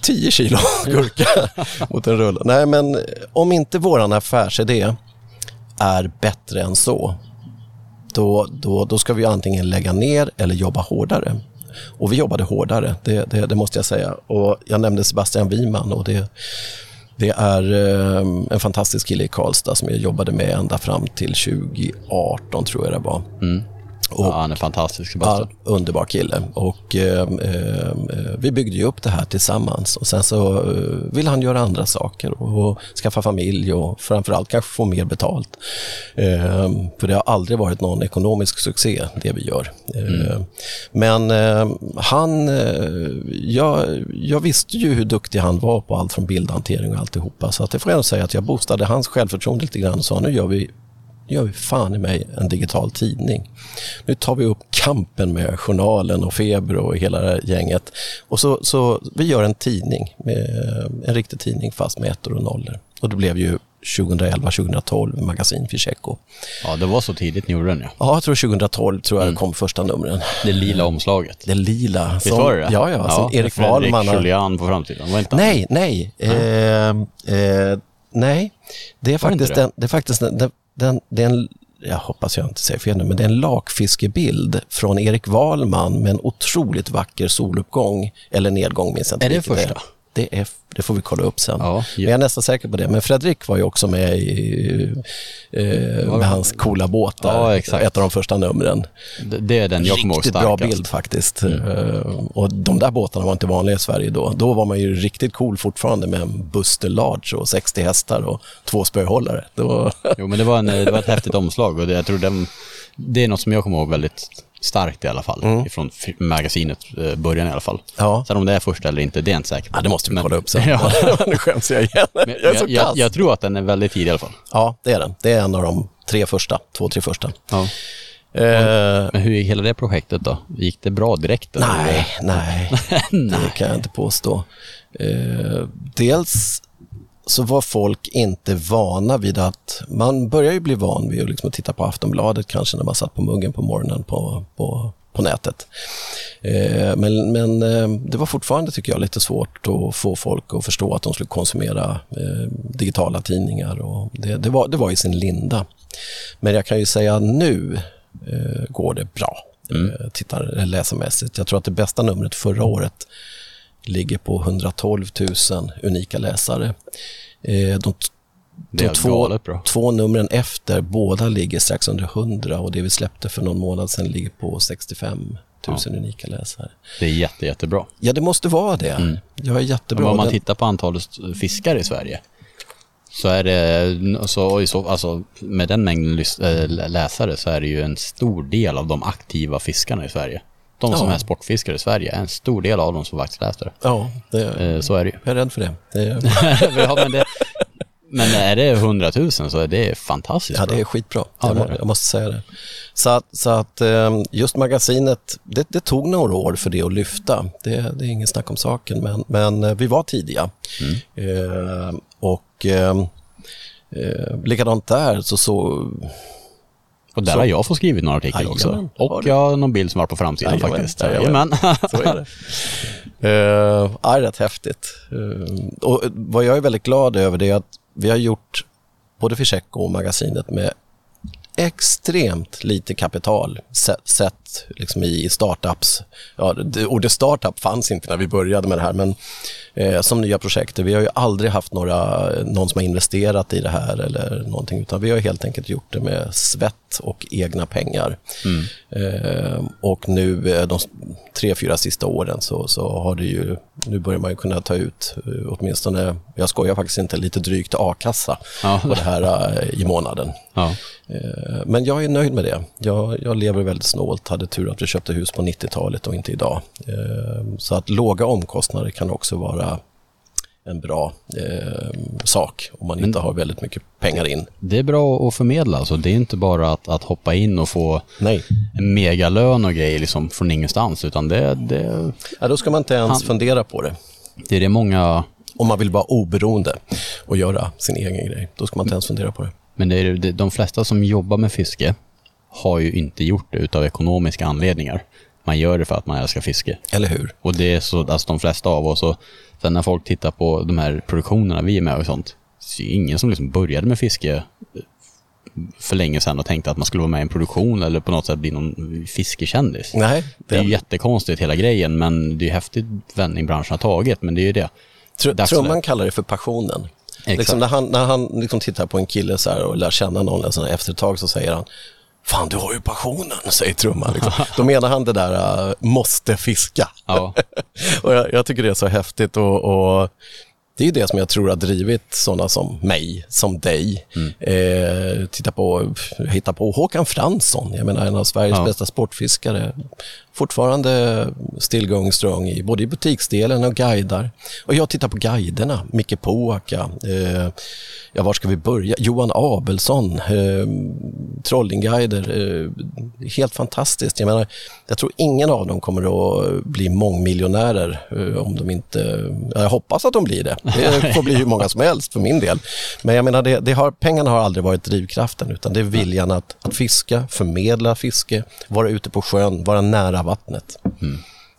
10 kilo gurka mot en rulle. Nej, men om inte våran affärsidé är bättre än så, då, då, då ska vi antingen lägga ner eller jobba hårdare. Och vi jobbade hårdare, det, det, det måste jag säga. Och jag nämnde Sebastian Wiman och det, det är ehm, en fantastisk kille i Karlstad som jag jobbade med ända fram till 2018 tror jag det var. Mm. Och, ja, han är fantastisk. Ja, underbar kille. Och eh, eh, vi byggde ju upp det här tillsammans. Och sen så eh, vill han göra andra saker och, och skaffa familj och framförallt kanske få mer betalt. Eh, för det har aldrig varit någon ekonomisk succé, det vi gör. Eh, mm. Men eh, han, jag, jag visste ju hur duktig han var på allt från bildhantering och alltihopa. Så att det får jag säga att jag boostade hans självförtroende lite grann och sa nu gör vi nu gör vi fan i mig en digital tidning. Nu tar vi upp kampen med journalen och Feber och hela det här gänget. Och så, så vi gör en tidning, en riktig tidning fast med ettor och nollor. Och det blev ju 2011-2012 magasin Fischeco. Ja, det var så tidigt ni gjorde den ja. Ja, jag tror 2012 tror jag mm. kom första numren. Det lila omslaget. Det lila. Visst var det? Ja, ja. ja som Erik Wahlman. Julian på framsidan, var inte Nej, nej. Mm. Eh, eh, nej, det är faktiskt, det? Den, det är faktiskt den, den, det är en, jag hoppas jag inte säger fel nu, men det är en lakfiskebild från Erik Wahlman med en otroligt vacker soluppgång, eller nedgång minns jag inte Är det första? Det, är, det får vi kolla upp sen. Ja, Men jag är nästan säker på det. Men Fredrik var ju också med i, eh, med hans coola båtar. Ja. Ett av de första numren. Det, det är den jag kommer Riktigt bra bild faktiskt. Eh, och de där båtarna var inte vanliga i Sverige då. Då var man ju riktigt cool fortfarande med en Buster Large och 60 hästar och två spöhållare. Det var... Jo, men det var, en, det var ett häftigt omslag och det, jag tror den, det är något som jag kommer ihåg väldigt starkt i alla fall. Ifrån f- magasinet, eh, början i alla fall. Ja. Sen om det är första eller inte, det är jag inte säker på. Ja, det måste vi Men- kolla upp sen. Ja. nu skäms jag igen. Men jag är så jag, jag, jag tror att den är väldigt tidig i alla fall. Ja, det är den. Det är en av de tre första, två, tre första. Ja. Eh, Men hur gick hela det projektet då? Gick det bra direkt? eller? nej, nej, det kan jag inte påstå. Eh, dels så var folk inte vana vid att, man börjar ju bli van vid att liksom titta på Aftonbladet kanske när man satt på muggen på morgonen på, på, på nätet. Eh, men men eh, det var fortfarande, tycker jag, lite svårt att få folk att förstå att de skulle konsumera eh, digitala tidningar. Och det, det, var, det var i sin linda. Men jag kan ju säga nu eh, går det bra. Eh, tittar, läsarmässigt. Jag tror att det bästa numret förra året ligger på 112 000 unika läsare. Eh, de, de två, två numren efter, båda ligger strax under 100 och det vi släppte för någon månad sedan ligger på 65 000 unika läsare. Det är jätte, jättebra. Ja, det måste vara det. Jag är jättebra. Men om man tittar på antalet fiskare i Sverige så är det, så, alltså, med den mängden äh, läsare så är det ju en stor del av de aktiva fiskarna i Sverige. De som Ja. är sportfiskare i Sverige är en stor del av dem som faktiskt läser Ja, det. Eh, Så är det ju. jag är rädd för det. det är, ja, men, det men är det 100 000 så är det fantastiskt ja, bra. det är skitbra. Ja, det jag måste säga det. Så att, så att eh, just magasinet, det, det tog några år för det att lyfta. Det, det är ingen snack om saken, men, men eh, vi var tidiga. Mm. Eh, och eh, eh, likadant där så, så Och där Så- har jag fått skrivit några artiklar Jajamän, också. Och jag har någon bild som var på framsidan Jajamän, faktiskt. jajamän. Så är det. Uh, ja, rätt häftigt. Eh, och vad jag är väldigt glad över det är att vi har gjort både Fischecco och magasinet med extremt lite kapital sett, sett liksom i startups. Ja, det, ordet startup fanns inte när vi började med det här, men eh, som nya projekt. Vi har ju aldrig haft några, någon som har investerat i det här eller någonting, utan vi har helt enkelt gjort det med svett och egna pengar. Eh, och nu eh, de tre, fyra sista åren så, så har det ju, nu börjar man ju kunna ta ut eh, åtminstone, jag skojar faktiskt inte, lite drygt a-kassa Ja. på det här eh, i månaden. Ja. Men jag är nöjd med det. Jag, jag lever väldigt snålt, hade tur att vi köpte hus på 90-talet och inte idag. Så att låga omkostnader kan också vara en bra eh, sak om man inte har väldigt mycket pengar in. Det är bra att förmedla, alltså. det är inte bara att, att hoppa in och få Nej, en megalön och grejer liksom från ingenstans, utan det, det, ja, då ska man inte ens Han- fundera på det. det är det många, Om man vill vara oberoende och göra sin egen grej, då ska man inte ens fundera på det. men det är, det, de flesta som jobbar med fiske har ju inte gjort det utav ekonomiska anledningar. Man gör det för att man älskar fiske. Eller hur? Och det är så, alltså de flesta av oss, och sen när folk tittar på de här produktionerna vi är med och sånt, så är det ingen som liksom började med fiske för länge sedan och tänkte att man skulle vara med i en produktion eller på något sätt bli någon fiskekändis. Nej, Det är ju jättekonstigt hela grejen, men det är ju häftigt vändning branschen har tagit, men det är ju det. Tr-. Trumman kallar det för passionen. Liksom när han, när han liksom tittar på en kille så och lär känna någon så här, efter ett tag så säger han Fan, du har ju passionen, säger Trumman. Liksom. Då menar han det där, uh, måste fiska. Ja, och jag, jag tycker det är så häftigt och, och det är det som jag tror har drivit sådana som mig, som dig. Eh, titta på, hitta på Håkan Fransson, jag menar en av Sveriges Ja. bästa sportfiskare. Fortfarande still going strong i både i butiksdelen och guidar. Och jag tittar på guiderna, Micke Poaka, eh, ja var ska vi börja? Johan Abelsson, eh, Trollingguider, eh, helt fantastiskt. Jag menar, jag tror ingen av dem kommer att bli mångmiljonärer eh, om de inte, ja, jag hoppas att de blir det. Det får bli hur många som helst för min del. Men jag menar, det, det har, pengarna har aldrig varit drivkraften utan det är viljan att, att fiska, förmedla fiske, vara ute på sjön, vara nära vattnet.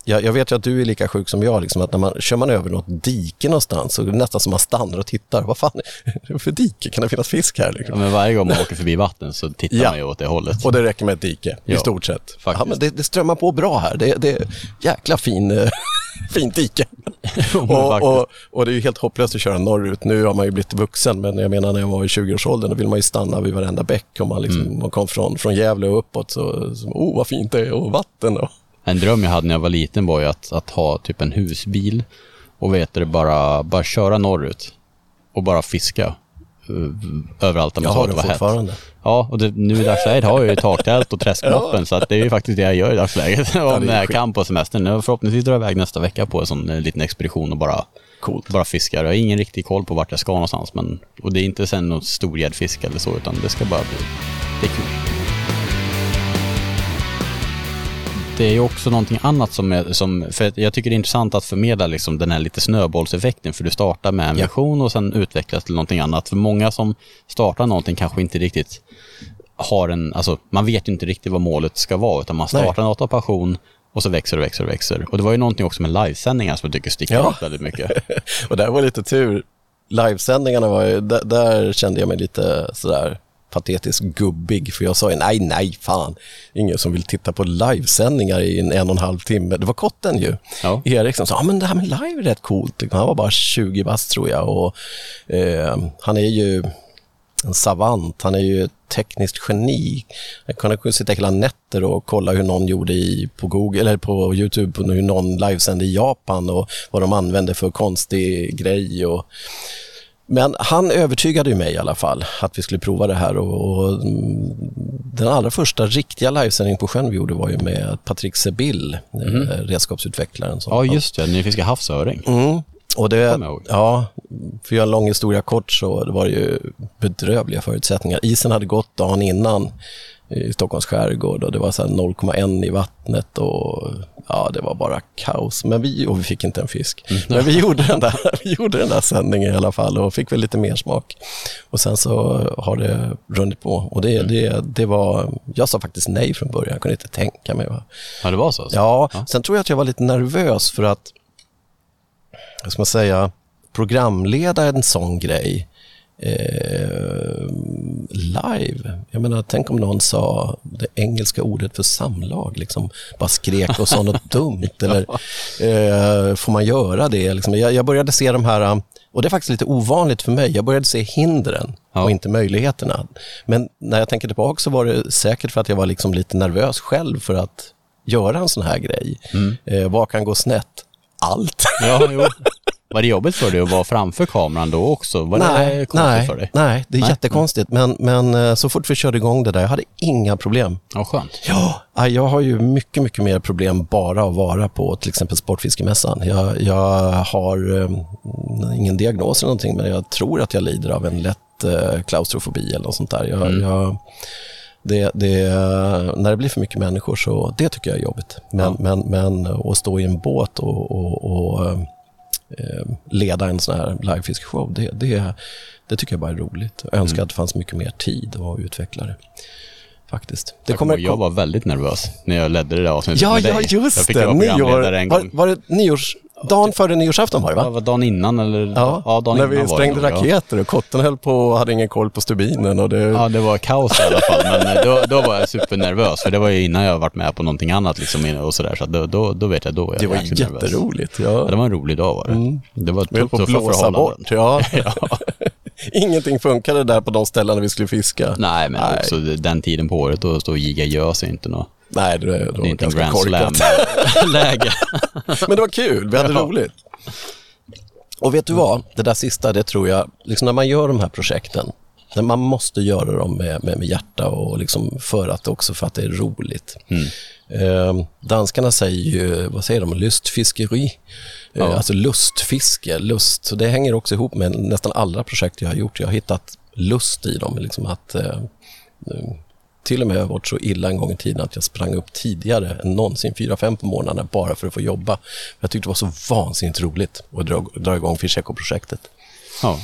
Jag, jag vet ju att du är lika sjuk som jag, liksom, att när man kör man över något dike någonstans så är det nästan som man stannar och tittar. Vad fan är det för dike? Kan det finnas fisk här? Ja, Liksom? men varje gång man åker förbi vatten så tittar Ja. man ju åt det hållet. Och det räcker med ett dike, i Ja, stort sett. faktiskt. Ja, men det, det strömmar på bra här. Det, det är jäkla fin, eh, fint dike. och, och, och det är ju helt hopplöst att köra norrut. Nu har man ju blivit vuxen, men jag menar när jag var i 20-årsåldern, då vill man ju stanna vid varenda bäck. Om man, liksom, Mm. man kom från, från Gävle och uppåt, så, så oh vad fint det är, och vatten. Och, En dröm jag hade när jag var liten var ju att, att ha typ en husbil och vet du, bara, bara köra norrut och bara fiska eh, överallt där man jag sa att det var hett. Ja, och det, nu i dagsläget har jag ju taktält och träskmoppen så att det är ju faktiskt det jag gör i dagsläget. Om jag skit. kan på semestern. Nu förhoppningsvis drar jag iväg nästa vecka på en sån eh, liten expedition och bara, Coolt. bara fiskar. Jag har ingen riktig koll på vart jag ska någonstans. Men, och det är inte sen någon stor gäddfisk eller så, utan det ska bara bli, det är kul. Det är ju också någonting annat som, är, som för jag tycker det är intressant att förmedla liksom den här lite snöbollseffekten, för du startar med en Ja. vision och sen utvecklas till någonting annat. För många som startar någonting kanske inte riktigt har en, alltså man vet ju inte riktigt vad målet ska vara, utan man startar något av passion och så växer och växer och växer. Och det var ju någonting också med livesändningar som jag tycker sticker Ja. ut väldigt mycket. Och där var lite tur. Livesändningarna var ju, där, där kände jag mig lite sådär patetiskt gubbig, för jag sa ju nej, nej, fan, ingen som vill titta på livesändningar i en en och en halv timme. Det var kotten ju. Ja. Erik som sa, ja men det här med live är rätt coolt. Han var bara 20 bast tror jag och eh, han är ju en savant, han är ju tekniskt geni. Jag kunde sitta hela nätter och kolla hur någon gjorde i, på Google eller på Youtube, hur någon livesände i Japan och vad de använde för konstig grej. Och, men han övertygade ju mig i alla fall att vi skulle prova det här och, och mm, den allra första riktiga livesändningen på sjön vi gjorde var ju med Patrik Sebill, mm. redskapsutvecklaren. Som Ja, just det. Ni fiskar havsöring. Mm. Och det, ja, för att göra en lång historia kort så det var det ju bedrövliga förutsättningar. Isen hade gått dagen innan i Stockholms skärgård och det var så här 0,1 i vattnet och ja, det var bara kaos. Men vi, och vi fick inte en fisk. Men vi gjorde, den där, vi gjorde den där sändningen i alla fall och fick väl lite mer smak. Och sen så har det runnit på och det, det, det var, jag sa faktiskt nej från början, jag kunde inte tänka mig. Va? Ja, det var så? alltså? Ja, sen tror jag att jag var lite nervös för att, vad ska man säga, programleda en sån grej eh, live. Jag menar, tänk om någon sa det engelska ordet för samlag, liksom bara skrek och sa något dumt. Eller eh, får man göra det? Liksom, jag, jag började se de här, och det är faktiskt lite ovanligt för mig, jag började se hindren Ja. och inte möjligheterna. Men när jag tänker tillbaka så var det säkert för att jag var liksom lite nervös själv för att göra en sån här grej. Eh, vad kan gå snett? Allt. Ja. Var det jobbigt för dig att vara framför kameran då också? Var det nej, konstigt nej, för dig? nej, det är Nej. jättekonstigt. Men, men eh, så fort vi körde igång det där, jag hade inga problem. Ja, skönt. Ja, ja, jag har ju mycket, mycket mer problem bara att vara på till exempel Sportfiskemässan. Jag, jag har eh, ingen diagnos eller någonting, men jag tror att jag lider av en lätt eh, klaustrofobi eller något sånt där. Jag, jag, det, det, när det blir för mycket människor så det tycker jag är jobbigt. Men, Ja. men, men att stå i en båt och, och, och leda en sån här livefiskeshow, det, det, det tycker jag bara är roligt. Jag önskar att det fanns mycket mer tid att utveckla det. Faktiskt. Det Jag, kommer, jag var väldigt nervös när jag ledde det där avsnittet Ja, ja, jag just fick det. Nyår. Var, var det nyårs... Dagen före nyårsafton var det, Ja, va? var dagen innan eller? Ja, dagen när vi det sprängde ja. raketer och kotten höll på och hade ingen koll på stubinen. Och det... Ja, det var kaos i alla fall. Men eh, då, då var jag supernervös. För det var ju innan jag varit med på någonting annat liksom och sådär. Så då, då, då vet jag, då jag det var jätteroligt. Ja, Ja. det var en rolig dag var det. Det var Vi höll på att blåsa bort. Ja. Ingenting funkade där på de ställen vi skulle fiska. Nej, men Nej. också den tiden på året då står giga gös är inte något. Nej, det, det Det var inte en grand slam-läge. Men det var kul, vi hade Ja. roligt. Och vet du vad, det där sista, det tror jag, liksom när man gör de här projekten, man måste göra dem med, med, med hjärta och liksom för att också för att det är roligt. Eh, danskarna säger ju, vad säger de, lystfiskeri, eh, alltså lustfiske, lust. Så det hänger också ihop med nästan alla projekt jag har gjort. Jag har hittat lust i dem, liksom att eh, till och med varit så illa en gång i tiden att jag sprang upp tidigare än någonsin, fyra fem på morgnarna bara för att få jobba. Jag tyckte det var så vansinnigt roligt att dra, dra igång Fischeco-projektet. Ja.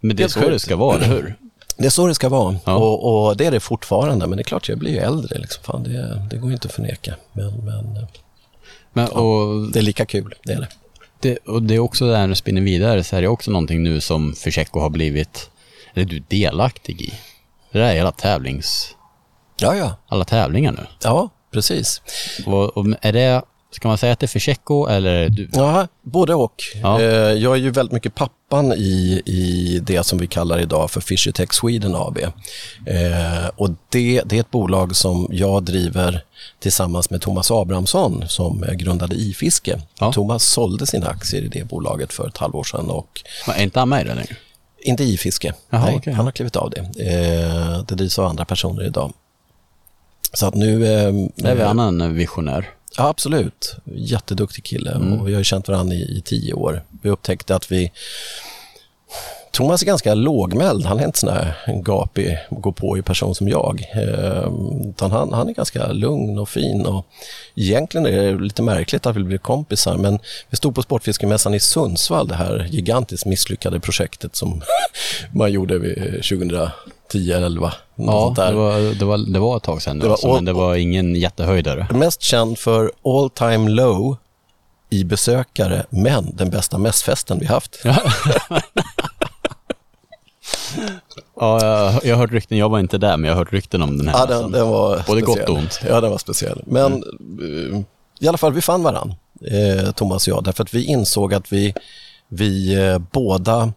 Men det är så det ska vara, eller hur? Det är så det ska vara Ja. och, och det är det fortfarande, men det är klart jag blir ju äldre. Liksom. Fan, det, det går inte att förneka, men, men Men, och, det är lika kul, det är det. det, och det är också det här när du spinner vidare så är det också någonting nu som Försäkko har blivit, eller du delaktig i. Det där är hela tävlings, Ja, ja, alla tävlingar nu. ja, precis. Och, och är det, Ska man säga att det är för Tjecko eller? Du? Ja, både och. Ja. Eh, Jag är ju väldigt mycket pappan i, i det som vi kallar idag för Fishertech Sweden AB. Eh, och det, det är ett bolag som jag driver tillsammans med Thomas Abrahamsson som grundade iFiske. Ja. Thomas sålde sina aktier i det bolaget för ett halvår sedan och Men Är inte han med i det längre? inte iFiske. Jaha, Nej, okej. han har klivit av det. Eh, det drivs av andra personer idag. Så att nu... Eh, är han en visionär. Ja, absolut. Jätteduktig kille mm. och vi har känt varandra i, i tio år. Vi upptäckte att vi Thomas är ganska lågmäld. Han är inte sån där gapig, gå på i person som jag. Eh, utan han, han är ganska lugn och fin. Och egentligen är det lite märkligt att vi blev kompisar men vi stod på Sportfiskemässan i Sundsvall, det här gigantiskt misslyckade projektet som man gjorde vid 2000 10 eller 11. Ja, det var, det, var, det var ett tag sen. det var, alltså, men det var ingen jättehöjdare. Mest känd för all time low i besökare, men den bästa mässfesten vi haft. ja, jag, jag har hört rykten, jag var inte där, men jag har hört rykten om den här. Ja, den, den var Både speciell. gott och ont. Ja, den var speciell. Men mm. Eh, i alla fall, vi fann varann, eh, Thomas och jag, därför att vi insåg att vi, vi eh, båda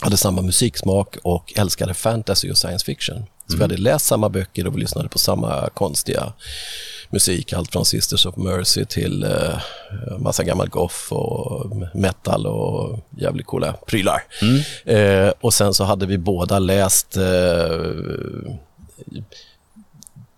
hade samma musiksmak och älskade fantasy och science fiction. Så vi hade läst samma böcker och vi lyssnade på samma konstiga musik, allt från Sisters of Mercy till eh, massa gammal goff och metal och jävligt coola prylar. Eh, och sen så hade vi båda läst eh,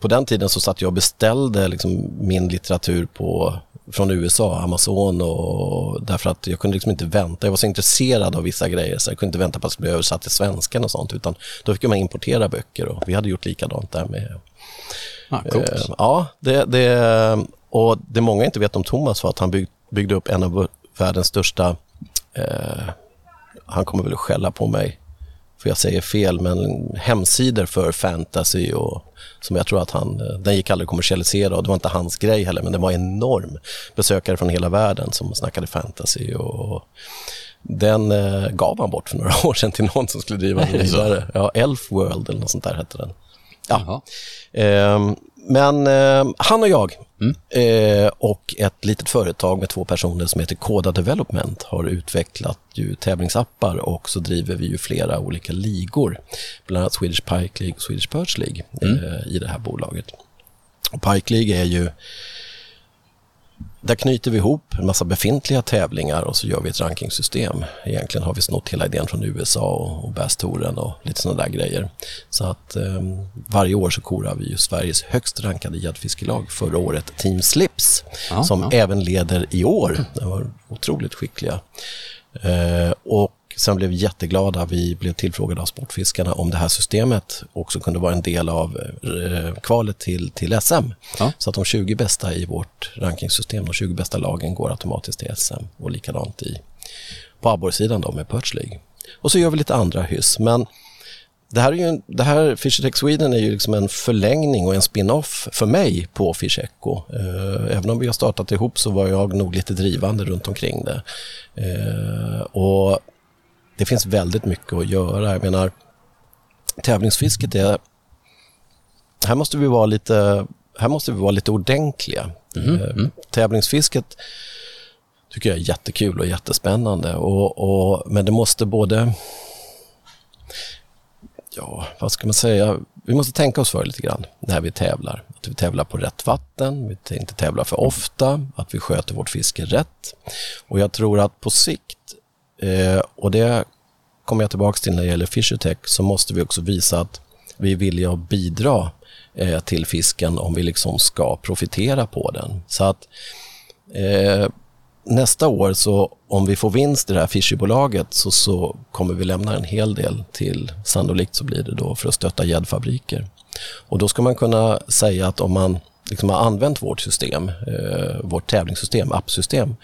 på den tiden så satt jag och beställde liksom min litteratur på, från USA, Amazon och därför att jag kunde liksom inte vänta. Jag var så intresserad av vissa grejer så jag kunde inte vänta på att det skulle bli översatt till svenska och sånt utan då fick man importera böcker och vi hade gjort likadant där med Ja, coolt. Eh, Ja, det, det, och det många inte vet om Thomas var att han bygg, byggde upp en av världens största, eh, han kommer väl att skälla på mig för jag säger fel, men hemsidor för fantasy och som jag tror att han, eh, den gick aldrig att kommersialisera och det var inte hans grej heller, men det var enorm. Besökare från hela världen som snackade fantasy och den eh, gav han bort för några år sedan till någon som skulle driva den vidare. Ja, Elf World eller något sånt där hette den. Ja. Ehm, men ehm, han och jag eh, och ett litet företag med två personer som heter Koda Development har utvecklat ju tävlingsappar och så driver vi ju flera olika ligor. Bland annat Swedish Pike League och Swedish Perch League eh, i det här bolaget. Och Pike League är ju där knyter vi ihop en massa befintliga tävlingar och så gör vi ett rankingsystem. Egentligen har vi snott hela idén från USA och, och Bass-touren och lite sådana där grejer. Så att eh, varje år så korar vi ju Sveriges högst rankade gäddfiskelag. Förra året Team Slips Ja, som ja. även leder i år. De var otroligt skickliga. Eh, och sen blev vi jätteglada. Vi blev tillfrågade av Sportfiskarna om det här systemet också kunde vara en del av eh, kvalet till, till SM. Ja. Så att de 20 bästa i vårt rankingsystem, de 20 bästa lagen går automatiskt till SM och likadant i, på abborrsidan då med Perch League. Och så gör vi lite andra hyss. Men det här, är ju en, det här Fisher Tech Sweden är ju liksom en förlängning och en spin-off för mig på Fish Echo. Eh, även om vi har startat ihop så var jag nog lite drivande runt omkring det. Eh, och det finns väldigt mycket att göra. Jag menar, tävlingsfisket är... Här måste vi vara lite, här måste vi vara lite ordentliga. Eh, Tävlingsfisket tycker jag är jättekul och jättespännande. Och, och, men det måste både ja, vad ska man säga? Vi måste tänka oss för lite grann när vi tävlar. Att vi tävlar på rätt vatten, vi inte tävlar för ofta, att vi sköter vårt fiske rätt. Och jag tror att på sikt, eh, och det kommer jag tillbaka till när det gäller Fishertech, så måste vi också visa att vi är villiga att bidra eh, till fisken om vi liksom ska profitera på den. Så att eh, nästa år, så om vi får vinst i det här Fisherbolaget så, så kommer vi lämna en hel del till, sannolikt så blir det då för att stötta gäddfabriker. Och då ska man kunna säga att om man liksom har använt vårt system, eh, vårt tävlingssystem, appsystem,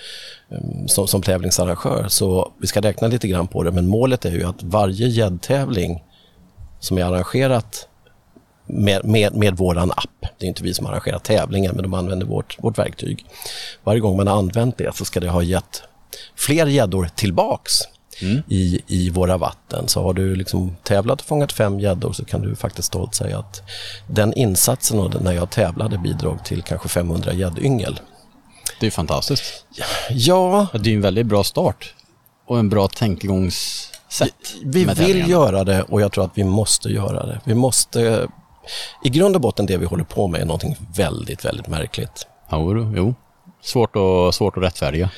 eh, som, som tävlingsarrangör, så vi ska räkna lite grann på det, men målet är ju att varje gäddtävling som är arrangerat med, med, med våran app. Det är inte vi som arrangerar tävlingen, men de använder vårt, vårt verktyg. Varje gång man har använt det så ska det ha gett fler gäddor tillbaks i, i våra vatten. Så har du liksom tävlat och fångat fem gäddor så kan du faktiskt stolt säga att den insatsen och när jag tävlade bidrog till kanske 500 gäddyngel. Det är fantastiskt. Ja, Det är en väldigt bra start och en bra tänkegångssätt. vi vill göra det och jag tror att vi måste göra det. Vi måste... I grund och botten det vi håller på med är någonting väldigt, väldigt märkligt. Jo, jo. Svårt, och, svårt att rättfärdiga.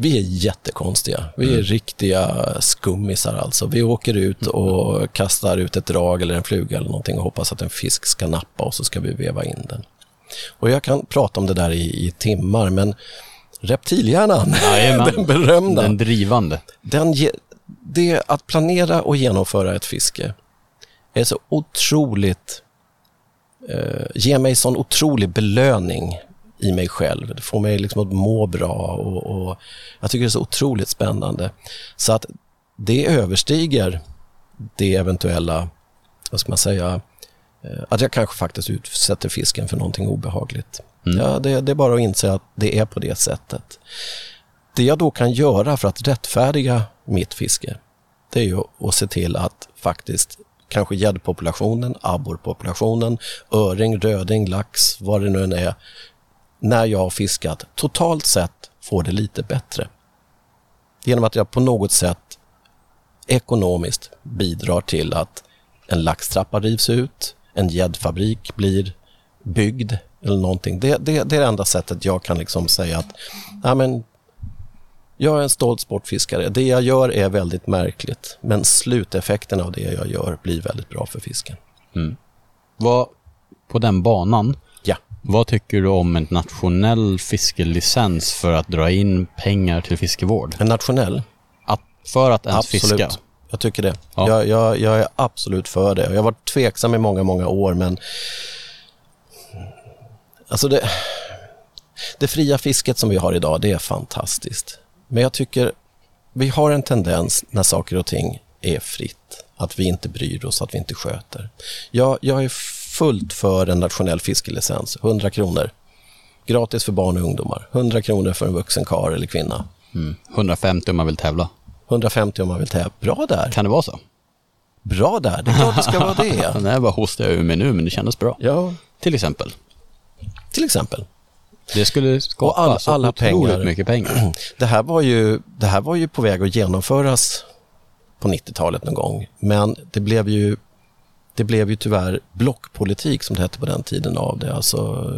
Vi är jättekonstiga. Vi är riktiga skummisar alltså. Vi åker ut och kastar ut ett drag eller en fluga eller någonting och hoppas att en fisk ska nappa och så ska vi veva in den. Och jag kan prata om det där i, i timmar, men reptilhjärnan, Jajamän. den berömda, Den drivande. den ge, det att planera och genomföra ett fiske är så otroligt, eh, ger mig sån otrolig belöning i mig själv. Det får mig liksom att må bra och, och jag tycker det är så otroligt spännande. Så att det överstiger det eventuella, vad ska man säga, eh, att jag kanske faktiskt utsätter fisken för någonting obehagligt. Ja, det, det är bara att inse att det är på det sättet. Det jag då kan göra för att rättfärdiga mitt fiske, det är ju att se till att faktiskt kanske gäddpopulationen, abborrpopulationen, öring, röding, lax, vad det nu än är, när jag har fiskat, totalt sett får det lite bättre. Genom att jag på något sätt ekonomiskt bidrar till att en laxtrappa rivs ut, en gäddfabrik blir byggd eller någonting. Det, det, det är det enda sättet jag kan liksom säga att ja, men, jag är en stolt sportfiskare. Det jag gör är väldigt märkligt, men sluteffekten av det jag gör blir väldigt bra för fisken. Mm. Vad, på den banan, vad tycker du om en nationell fiskelicens för att dra in pengar till fiskevård? en nationell. Att, för att ens Absolut. fiska? Jag tycker det. Ja. Jag, jag, jag är absolut för det. Jag har varit tveksam i många, många år, men alltså det, det fria fisket som vi har idag, det är fantastiskt. Men jag tycker vi har en tendens när saker och ting är fritt, att vi inte bryr oss, att vi inte sköter. Jag, jag är fullt för en nationell fiskelicens, 100 kronor. Gratis för barn och ungdomar, 100 kronor för en vuxen karl eller kvinna. Mm. 150 om man vill tävla. 150 om man vill tävla. Bra där. Kan det vara så? Bra där, det är klart det ska vara det. Nej, bara hostar jag ur mig nu, men det kändes bra. Ja, Till exempel. till exempel. Det skulle skapa all- så alla otroligt pengar. mycket pengar. Det här, var ju, det här var ju på väg att genomföras på 90-talet någon gång, men det blev ju det blev ju tyvärr blockpolitik som det hette på den tiden av det. Alltså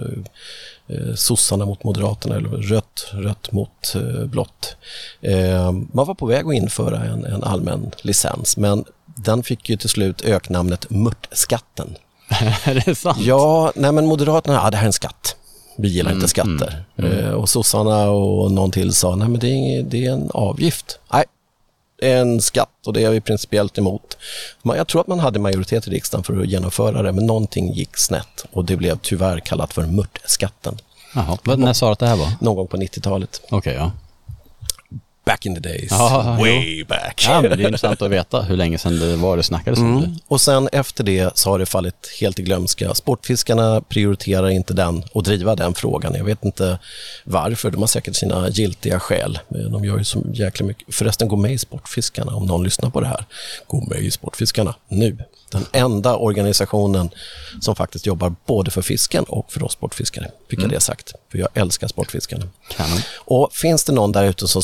eh, sossarna mot moderaterna eller rött, rött mot eh, blått. Eh, man var på väg att införa en, en allmän licens men den fick ju till slut öknamnet mörtskatten. är det sant? Ja, nej men Moderaterna, ja det här är en skatt. Vi gillar inte skatter. Eh, och sossarna och någon till sa, nej men det är, det är en avgift. Nej, en skatt och det är vi principiellt emot. Jag tror att man hade majoritet i riksdagen för att genomföra det, men någonting gick snett och det blev tyvärr kallat för mörtskatten. Jaha, när sa du att det här var? Någon gång på 90-talet. Okej, ja. Back in the days. Jo. Way back. Ja, men det är intressant att veta hur länge sedan det var det snackades om det. Och sen efter det så har det fallit helt i glömska. Sportfiskarna prioriterar inte den och driva den frågan. Jag vet inte varför. De har säkert sina giltiga skäl. De gör ju så jäkla mycket. Förresten, gå med i Sportfiskarna om någon lyssnar på det här. Gå med i Sportfiskarna nu. Den enda organisationen som faktiskt jobbar både för fisken och för oss sportfiskare. Fick jag det sagt. För jag älskar sportfiskarna. Kanon. Och finns det någon där ute som...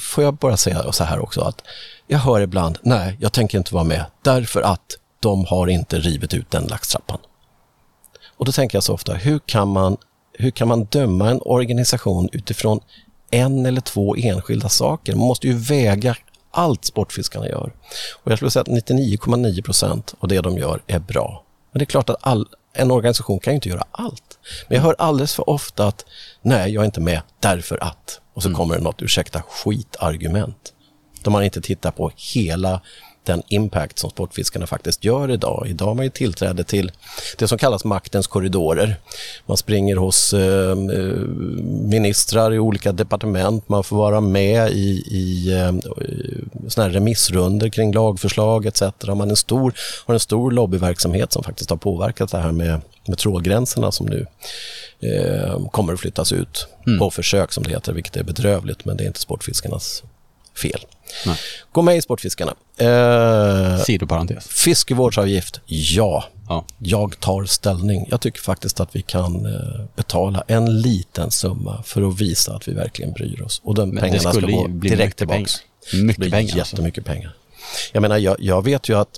Får jag bara säga så här också att jag hör ibland, nej, jag tänker inte vara med därför att de har inte rivit ut den laxtrappan. Och då tänker jag så ofta, hur kan man, hur kan man döma en organisation utifrån en eller två enskilda saker? Man måste ju väga allt sportfiskarna gör. Och jag skulle säga att 99,9 procent av det de gör är bra. Men det är klart att all, en organisation kan ju inte göra allt. Men jag hör alldeles för ofta att nej, jag är inte med därför att. Och så kommer det något, ursäkta, skitargument. De har inte tittat på hela den impact som sportfiskarna faktiskt gör idag. Idag har man ju tillträde till det som kallas maktens korridorer. Man springer hos eh, eh, ministrar i olika departement, man får vara med i, i eh, såna här remissrunder kring lagförslag etc. Man en stor, har en stor lobbyverksamhet som faktiskt har påverkat det här med, med trålgränserna som nu eh, kommer att flyttas ut på försök som det heter, vilket är bedrövligt, men det är inte sportfiskarnas fel. Nej. Gå med i Sportfiskarna. Eh, Sidoparentes. fiskevårdsavgift, ja. Ja. Jag tar ställning. Jag tycker faktiskt att vi kan eh, betala en liten summa för att visa att vi verkligen bryr oss. Och de Men pengarna ska gå direkt mycket tillbaks. pengar. Mycket Det blir pengar, alltså. jättemycket pengar. Jag menar, jag, jag vet ju att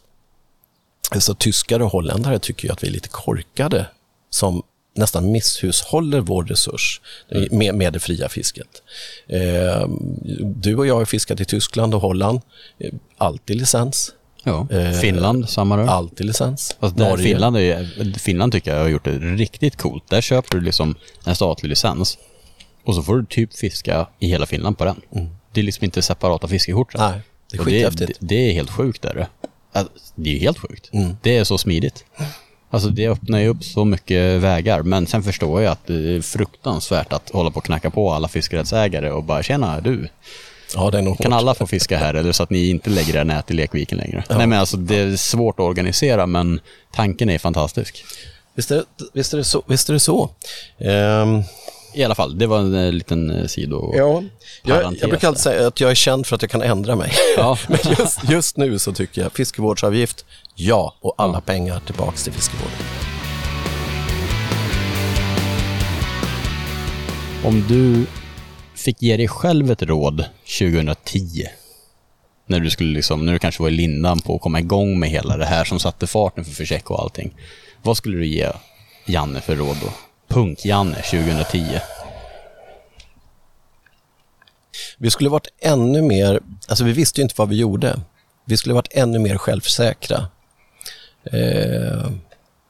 alltså, tyskar och holländare tycker ju att vi är lite korkade som nästan misshushåller vår resurs Mm. med, med det fria fisket. Eh, du och jag har fiskat i Tyskland och Holland. Eh, alltid licens. Ja. Eh, Finland, samma rör. Alltid licens. Fast där Finland, är, ju- Finland tycker jag har gjort det riktigt coolt. Där köper du liksom en statlig licens och så får du typ fiska i hela Finland på den. Det är liksom inte separata fiskekort. Mm. Nej, det är skithäftigt. Det, det är helt sjukt. Är det. Är ju helt sjukt. Mm. Det är så smidigt. Alltså det öppnar ju upp så mycket vägar. Men sen förstår jag att det är fruktansvärt att hålla på och knacka på alla fiskerättsägare och bara tjena du. Ja, Kan hårt. alla få fiska här eller så att ni inte lägger era nät i lekviken längre? Nej men alltså det är svårt att organisera men tanken är fantastisk. Visst är, visst är det så. Visst är det så. Ehm, I alla fall, det var en eh, liten eh, sido... ja, jag, jag brukar alltid säga att jag är känd för att jag kan ändra mig. Ja. Men just, just nu så tycker jag fiskevårdsavgift, ja, och alla pengar tillbaks till fiskevården. Om du fick ge dig själv ett råd 2010, när du skulle liksom, när du kanske var i lindan på att komma igång med hela det här som satte farten för Försäck och allting. Vad skulle du ge Janne för råd då? Punk-Janne 2010. Vi skulle varit ännu mer, alltså vi visste ju inte vad vi gjorde. Vi skulle varit ännu mer självsäkra. Eh,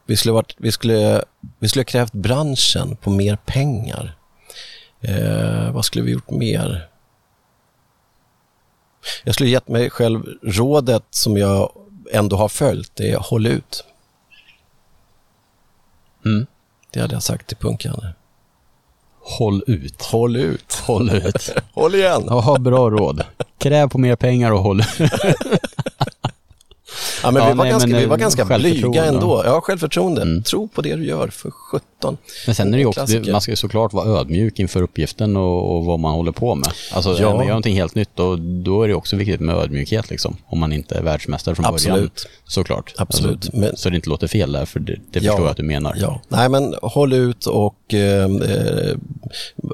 vi skulle varit, vi skulle, vi skulle krävt branschen på mer pengar. Eh, vad skulle vi gjort mer? Jag skulle gett mig själv rådet som jag ändå har följt, det är håll ut. Mm. Det hade jag sagt till punkarna. Håll ut. Håll ut. Håll ut. Håll igen. Ja, bra råd. Kräv på mer pengar och håll Ja, men Ja, vi var nej, ganska, men, vi var ganska blyga ändå. ja. Självförtroende. Mm. Tro på det du gör, för 17. Men sen är det ju också, det, man ska ju såklart vara ödmjuk inför uppgiften och, och vad man håller på med. Alltså, Ja. man gör någonting helt nytt och då är det också viktigt med ödmjukhet liksom. Om man inte är världsmästare från början. Absolut. Såklart. Absolut. Alltså, Men- Så det inte låter fel där, för det, det Ja. förstår jag att du menar. Ja, nej men håll ut och eh, eh,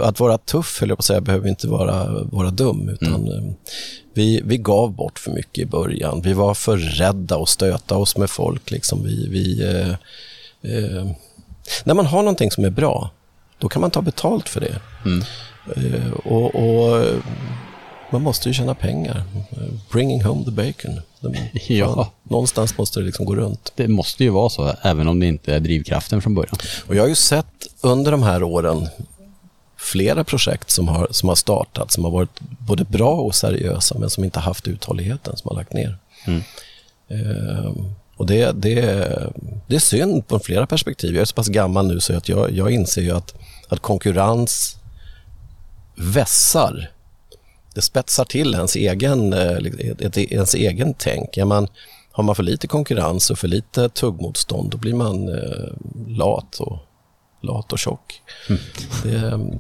att vara tuff, höll jag på att säga, behöver inte vara, vara dum. Utan, eh, vi, vi gav bort för mycket i början. Vi var för rädda att stöta oss med folk. Liksom. Vi, vi, eh, eh, när man har någonting som är bra, då kan man ta betalt för det. Mm. Eh, och, och man måste ju tjäna pengar. Bringing home the bacon. Ja. Någonstans måste det liksom gå runt. Det måste ju vara så, även om det inte är drivkraften från början. Och jag har ju sett under de här åren flera projekt som har, som har startat, som har varit både bra och seriösa, men som inte haft uthålligheten, som har lagt ner. Mm. Ehm, och det, det, det är synd på flera perspektiv. Jag är så pass gammal nu så att jag, jag inser ju att, att konkurrens vässar. Det spetsar till ens egen, eh, ett- ens egen tänk. Ja, man, har man för lite konkurrens och för lite tuggmotstånd, då blir man eh, lat, och, lat och tjock. Det, mm,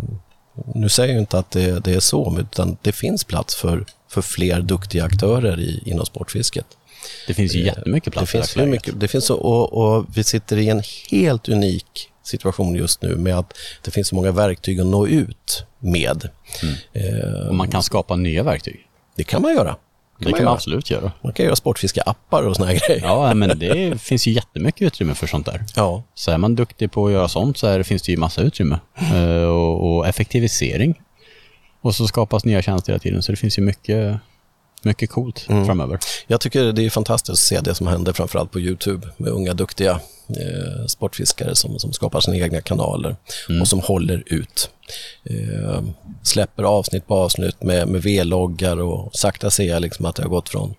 nu säger jag inte att det, det är så, utan det finns plats för, för fler duktiga aktörer i, inom sportfisket. Det finns ju jättemycket plats Det i finns dagsläget. mycket, det finns så, och, och vi sitter i en helt unik situation just nu med att det finns så många verktyg att nå ut med. Eh, Och man kan skapa nya verktyg. det kan man göra. Det kan man göra. absolut göra. Man kan göra sportfiskeappar och såna här grejer. Ja, men det finns ju jättemycket utrymme för sånt där. Ja. Så är man duktig på att göra sånt så finns det ju massa utrymme. Eh, och, och effektivisering. Och så skapas nya tjänster hela tiden. Så det finns ju mycket, mycket coolt Mm. framöver. Jag tycker det är fantastiskt att se det som händer framförallt på Youtube med unga duktiga eh, sportfiskare som, som skapar sina egna kanaler och som håller ut. Eh, släpper avsnitt på avsnitt med, med V-loggar och sakta ser jag liksom att det har gått från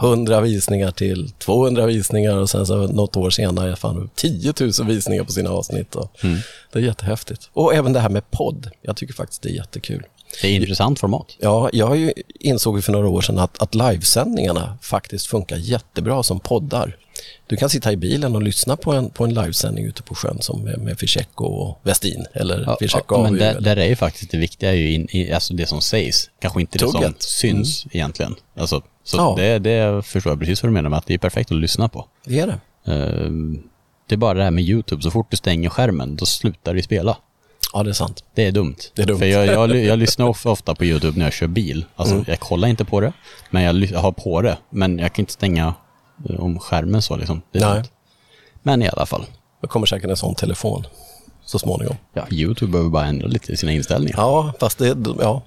100 visningar till 200 visningar och sen så något år senare fan 10 000 visningar på sina avsnitt. Och Det är jättehäftigt. Och även det här med podd. Jag tycker faktiskt det är jättekul. Det är intressant format. Ja, jag har ju insåg för några år sedan att, att livesändningarna faktiskt funkar jättebra som poddar. Du kan sitta i bilen och lyssna på en, på en livesändning ute på sjön som med, med Fischecko och Westin eller Ja, Fischecko ja, men där, eller- där är ju faktiskt det viktiga ju in, i, alltså det som sägs, kanske inte det som Tugget. syns egentligen. Alltså, så Ja. det, det förstår jag precis vad du menar med att det är perfekt att lyssna på. Det är det. Ehm, det är bara det här med YouTube, så fort du stänger skärmen, då slutar det spela. Ja, det är sant. Det är dumt. Det är dumt. För jag, jag, jag lyssnar of- ofta på YouTube när jag kör bil. Alltså, Mm. jag kollar inte på det, men jag, har på det. Men jag kan inte stänga eh, om skärmen så liksom. Det är Nej. Men i alla fall. Det kommer säkert en sån telefon så småningom. Ja, YouTube behöver bara ändra lite i sina inställningar. Ja, fast det, ja.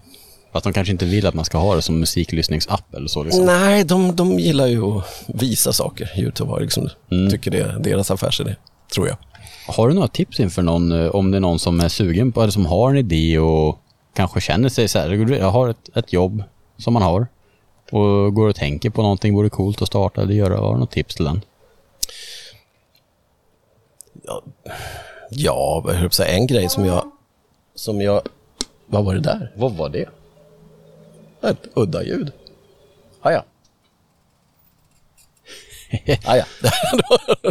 Fast de kanske inte vill att man ska ha det som musiklyssningsapp eller så. Liksom. Nej, de, de gillar ju att visa saker. Youtube har liksom, Mm. tycker det är deras affärsidé, tror jag. Har du några tips inför någon, eh, om det är någon som är sugen på, eller som har en idé och kanske känner sig så här, jag har ett, ett jobb som man har och går och tänker på någonting, vore coolt att starta eller göra, har du något tips till den? Ja, vad höll jag på att säga, en grej som jag, som jag, vad var det där? Vad var det? Ett udda ljud. Ah, ja. Ah, ja.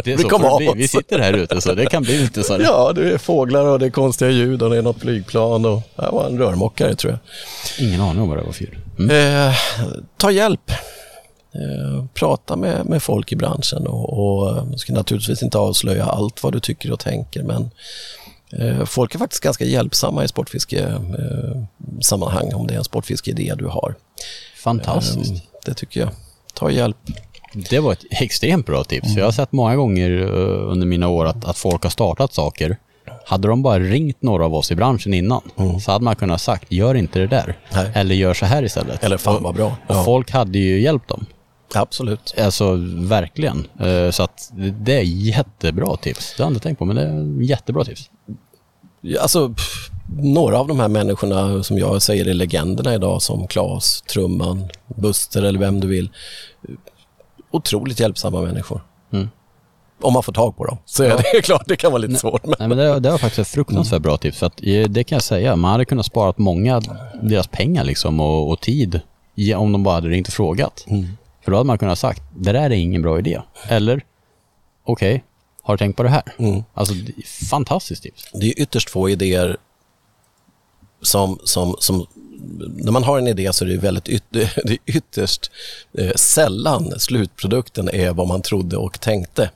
Det är Vi så kom får det. Vi sitter här ute så det kan bli lite så. Ja, det är fåglar och det är konstiga ljud och det är något flygplan och det var en rörmokare tror jag. Ingen aning om vad det var för ljud. Mm. Eh, ta hjälp. Eh, prata med, med folk i branschen och, och eh, ska naturligtvis inte avslöja allt vad du tycker och tänker men eh, folk är faktiskt ganska hjälpsamma i sportfiskesammanhang eh, sammanhang om det är en sportfiskeidé du har. Fantastiskt. Det tycker jag. Ta hjälp. Det var ett extremt bra tips. För jag har sett många gånger eh, under mina år att, att folk har startat saker. Hade de bara ringt några av oss i branschen innan så hade man kunnat sagt, gör inte det där. Nej. Eller gör så här istället. Eller fan vad bra. Och Ja, folk hade ju hjälpt dem. absolut. Alltså verkligen. Eh, Så att det- är jättebra tips. Det har jag inte tänkt på, men det är jättebra tips. Alltså, pff, några av de här människorna som jag säger är legenderna idag som Claes, Trumman, Buster eller vem du vill. Otroligt hjälpsamma människor. Mm. Om man får tag på dem. Så är det klart, det kan vara lite svårt. Men... Nej, men det, det var faktiskt ett fruktansvärt bra tips. För att, eh, det kan jag säga, man hade kunnat spara många deras pengar liksom och, och tid om de bara hade ringt och frågat. För då hade man kunnat sagt, det där är ingen bra idé. Eller, okej, har du tänkt på det här? Alltså, det är fantastiskt tips. Det är ytterst få idéer som, som, som när man har en idé så är det väldigt yt, det ytterst eh, sällan slutprodukten är vad man trodde och tänkte.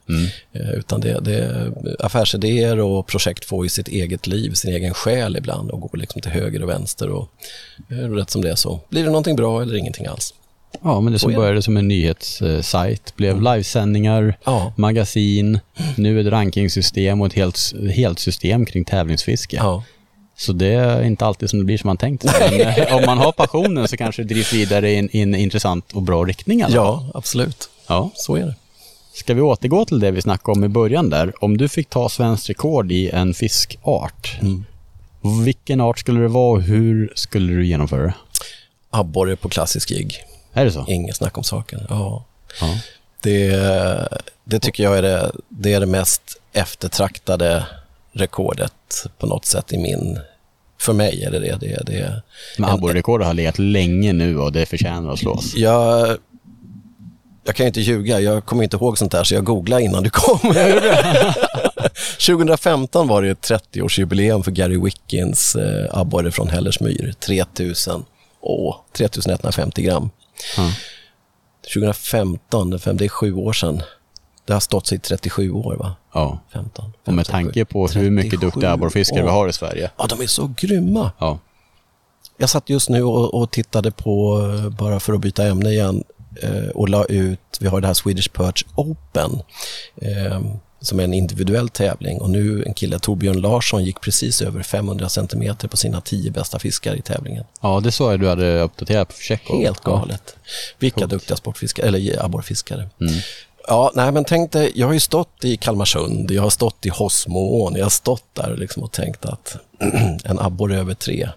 Eh, utan det, det, affärsidéer och projekt får ju sitt eget liv, sin egen själ ibland och går liksom till höger och vänster. Och, eh, rätt som det är så blir det någonting bra eller ingenting alls. Ja, men det som började som en nyhetssajt blev livesändningar, Ja. magasin, nu ett rankingsystem och ett helt, helt system kring tävlingsfiske. Ja. Så det är inte alltid som det blir som man tänkt. Men eh, om man har passionen så kanske det drivs vidare i en, i en intressant och bra riktning. alla ja, absolut. ja. Så är det. Ska vi återgå till det vi snackade om i början där? Om du fick ta svenskt rekord i en fiskart, vilken art skulle det vara och hur skulle du genomföra det? Abborre på klassisk jigg. Är det så? Inget snack om saken. Ja. Ja. Det, det tycker jag är det, det är det mest eftertraktade rekordet på något sätt i min... För mig är det det. det, det Men abborrekordet har legat länge nu och det förtjänar att slås. jag, jag kan inte ljuga, jag kommer inte ihåg sånt där så jag googlade innan du kom. 2015 var det ett 30-årsjubileum för Gary Wickens eh, abborre från Hellersmyr. 3000, åh, 3150 gram. Ja. 2015, det är fem- det är sju år sedan. Det har stått sig i 37 år va? Ja. 15. Och med 15, tanke på hur mycket 37 duktiga abborrfiskare vi har i Sverige. Ja, de är så grymma. Ja. Jag satt just nu och, och tittade på, eh, bara för att byta ämne igen, eh, och la ut, vi har det här Swedish Perch Open, eh, som är en individuell tävling. Och nu en kille, Torbjörn Larsson, gick precis över 500 centimeter på sina tio bästa fiskar i tävlingen. ja, det sa jag du hade uppdaterat på Check. Helt galet. Vilka Coolt. duktiga sportfiskare, eller abborrfiskare. Ja, nej men tänk dig, jag har ju stått i Kalmarsund, jag har stått i Hosmoån, jag har stått där liksom och tänkt att en abborre över tre,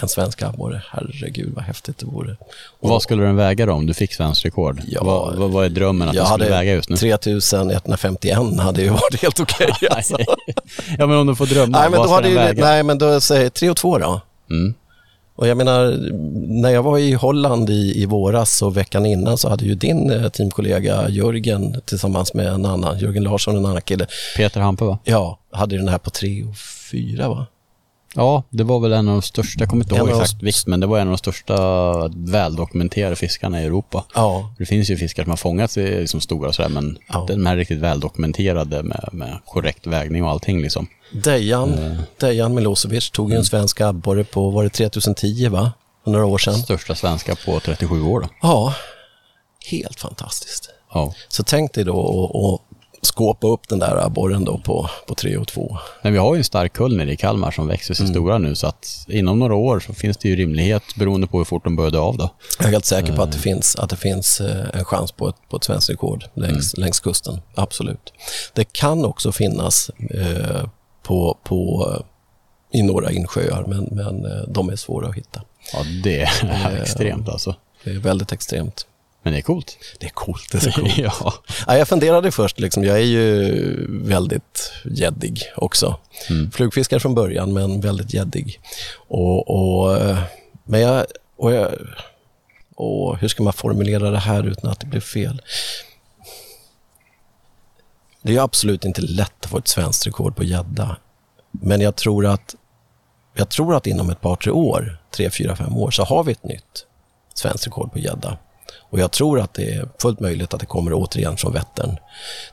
en svensk abborre, herregud vad häftigt det vore. Och vad skulle den väga då om du fick svenskt rekord? Ja, vad, vad, vad är drömmen att jag den skulle väga just nu? 3151 hade ju varit helt okej. alltså. ja, men om du får drömma, nej, men vad då ska hade den ju, väga? nej, men då säger 3 och 2 då. Mm. Och jag menar, när jag var i Holland i, i våras och veckan innan så hade ju din eh, teamkollega Jörgen tillsammans med en annan, Jörgen Larsson, en annan kille, Peter Hampe va? ja, hade den här på tre och fyra va? Ja, det var väl en av de största, jag kommer inte ihåg exakt vikt, men det var en av de största väldokumenterade fiskarna i Europa. Ja, Det finns ju fiskar som har fångats i liksom stora och sådär, men Ja. de här är riktigt väldokumenterade med, med korrekt vägning och allting liksom. Dejan, Dejan Milosevic tog ju en svensk abborre på, var det 3010 va? För några år sedan. Största svenska på 37 år då. Ja, helt fantastiskt. Ja. Så tänk dig då att skåpa upp den där abborren då på, på 3 och 2. Men vi har ju en stark kull nere i Kalmar som växer sig stora nu, så att inom några år så finns det ju rimlighet, beroende på hur fort de började av då. Jag är helt säker på att det finns, att det finns eh, en chans på ett, på ett svenskt rekord längs, längs kusten. Absolut. Det kan också finnas eh, på, på, eh, i några insjöar, men, men eh, de är svåra att hitta. Ja, det är extremt alltså. Det är väldigt extremt. Men det är coolt. Det är coolt. Det är så coolt. ja. Ja, jag funderade först, liksom, jag är ju väldigt gäddig också. Flugfiskare från början, men väldigt gäddig. Och, och, men jag, och jag, och hur ska man formulera det här utan att det blir fel? Det är ju absolut inte lätt att få ett svenskt rekord på gädda. Men jag tror att jag tror att inom ett par, tre år, tre, fyra, fem år, så har vi ett nytt svenskt rekord på gädda. Och jag tror att det är fullt möjligt att det kommer återigen från Vättern.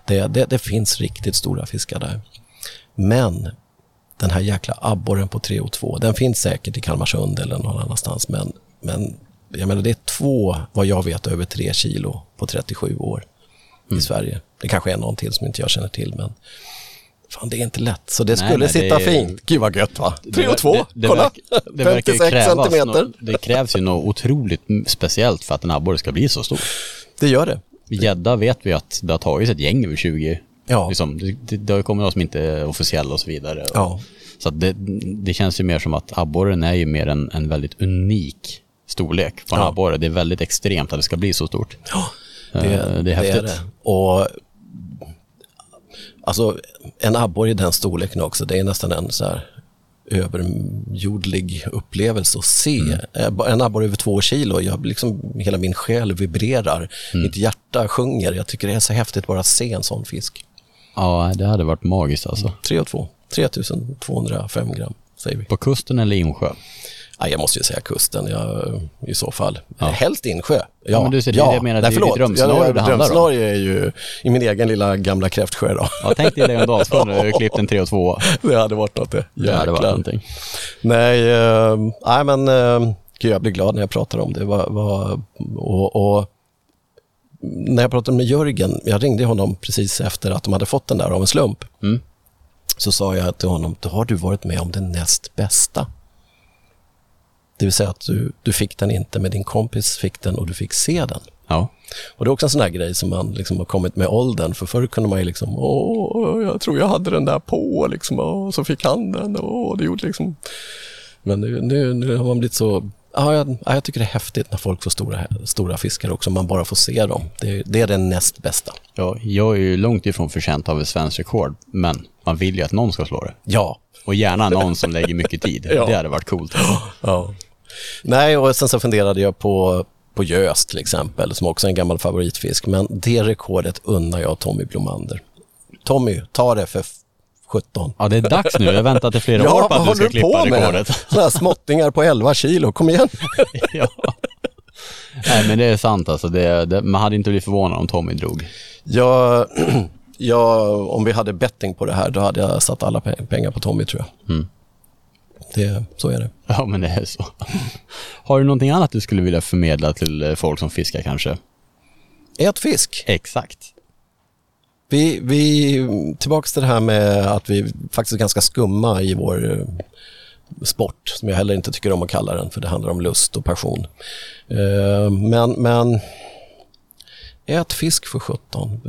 Det, det, det finns riktigt stora fiskar där. Men den här jäkla abborren på 3 och 2, den finns säkert i Kalmarsund eller någon annanstans. Men, men jag menar, det är två, vad jag vet, över 3 kilo på 37 år i Sverige. Det kanske är någon till som inte jag känner till, men fan, det är inte lätt. Så det Nej, skulle nej, sitta det är- fint. Gud vad gött va? 3 och 2, Det, det, kolla! det ju 56 krävas centimeter. nå- det krävs ju något otroligt speciellt för att en abborre ska bli så stor. Det gör det. Gädda vet vi att det har tagits ett gäng över 20. Ja. Liksom, det, det, det har ju kommit något som inte är officiella och så vidare. Ja. Så det, det känns ju mer som att abborren är ju mer en, en väldigt unik storlek på en Ja. abborre. Det är väldigt extremt att det ska bli så stort. Det, Eh, det är häftigt. det. Och alltså en abborre i den storleken också, det är nästan en så här överjordlig upplevelse att se. Mm. Eh, En abborre över två kilo, jag liksom, hela min själ vibrerar, Mm. mitt hjärta sjunger. Jag tycker det är så häftigt bara att se en sån fisk. Ja, det hade varit magiskt alltså. 3 och 2, 3205 gram säger vi. På kusten eller insjö? Ja, jag måste ju säga kusten jag, i så fall. Helst insjö. Ja, Ja, men du ser, det är det jag menar, det är ju förlåt. ditt drömscenario Ja, det handlar om. Är ju i min egen lilla gamla kräftsjö då. Ja, tänk dig Leondalsjön, du har klippt en 3 och 2. Det hade varit något det. Det hade varit någonting. Nej, eh, nej men eh, gud, jag blir glad när jag pratar om det. Var, var, och, och, när jag pratade med Jörgen, jag ringde honom precis efter att de hade fått den där av en slump. Mm. Så sa jag till honom, då har du varit med om det näst bästa. Det vill säga att du, du fick den inte, men din kompis fick den och du fick se den. Ja. Och det är också en sån grej som man liksom har kommit med åldern. För förr kunde man ju liksom, åh, jag tror jag hade den där på, liksom, och så fick han den. Och det gjorde liksom... Men nu, nu, nu har man blivit så... Ja, jag, ja, jag tycker det är häftigt när folk får stora, stora fiskar också, man bara får se dem. Det, det är det näst bästa. ja. Jag är ju långt ifrån förtjänt av ett svenskt rekord, men man vill ju att någon ska slå det. Ja. Och gärna någon som lägger mycket tid. Ja. Det hade varit coolt. ja. Nej, och sen så funderade jag på, på gös till exempel, som också är en gammal favoritfisk. Men det rekordet unnar jag Tommy Blomander. Tommy, ta det för f- 17. Ja, det är dags nu. Jag har väntat i flera år på att du ska klippa rekordet. Sådana småttingar på 11 kilo, kom igen. ja. Nej, men det är sant alltså. Det, det, man hade inte blivit förvånad om Tommy drog. Jag, jag, om vi hade betting på det här, då hade jag satt alla pe- pengar på Tommy tror jag. Mm. Det, så är det. Ja, men det är så. Har du någonting annat du skulle vilja förmedla till eh, folk som fiskar kanske? Ät fisk. Exakt. Vi, vi, tillbaks till det här med att vi faktiskt är ganska skumma i vår eh, sport, som jag heller inte tycker om att kalla den, för det handlar om lust och passion. Eh, Men, men ät fisk för 17.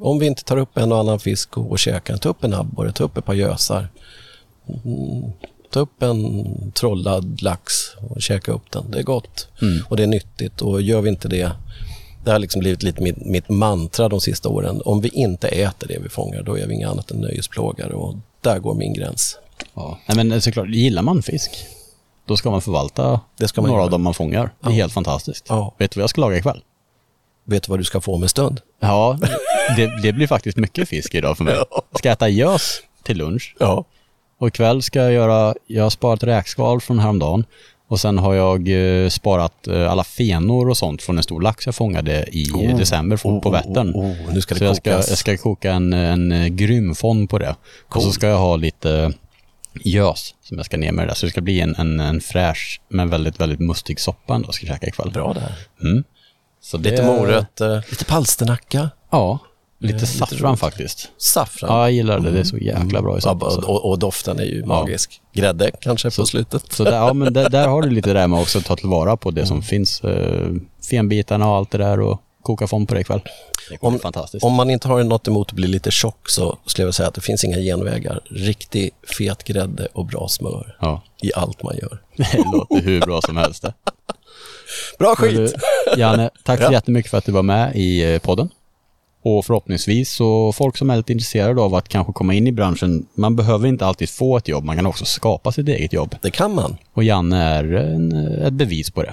Om vi inte tar upp en och annan fisk och, och käkar, ta upp en abborre, ta upp ett par gösar. Mm, Ta upp en trollad lax och käka upp den. Det är gott och det är nyttigt och gör vi inte det det har liksom blivit lite mitt, mitt mantra de sista åren. Om vi inte äter det vi fångar, då är vi inget annat än nöjesplågare och där går min gräns. Ja. Nej, men såklart, gillar man fisk? då ska man förvalta Det ska man några göra. av dem man fångar. Det är helt fantastiskt. Ja. Vet du vad jag ska laga ikväll? Vet du vad du ska få med stund? Ja, det, det blir faktiskt mycket fisk idag för mig. Ja. Ska äta gös till lunch Ja. Och ikväll ska jag göra, jag har sparat räkskal från häromdagen och sen har jag eh, sparat eh, alla fenor och sånt från en stor lax jag fångade i eh, december från, på Vättern. Oh, oh, nu ska det Så jag ska, jag ska koka en, en eh, grym fond på det. Och så ska jag ha lite gös som jag ska ner med det där. Så det ska bli en, en, en fräsch men väldigt, väldigt mustig soppa ändå jag ska käka ikväll. Bra där. Mm. Så det, Lite morötter, lite palsternacka, Ja, lite saffran faktiskt. saffran. Ja, jag gillar det. Det är så jäkla bra i Ja, soppa. och, så. och, och doften är ju magisk. Grädde kanske på slutet. Så där, ja, men där, där har du lite det där med också att ta tillvara på det som finns. Eh, fenbitarna och allt det där och koka fond på det ikväll. Det bli fantastiskt. Om man inte har något emot att bli lite tjock så skulle jag säga att det finns inga genvägar. Riktig fet grädde och bra smör Ja, i allt man gör. det låter hur bra som helst. Bra Du, skit! Janne, tack så Ja. jättemycket för att du var med i eh, podden. Och förhoppningsvis så folk som är lite intresserade av att kanske komma in i branschen, man behöver inte alltid få ett jobb, man kan också skapa sitt eget jobb. Det kan man. Och Janne är en, ett bevis på det.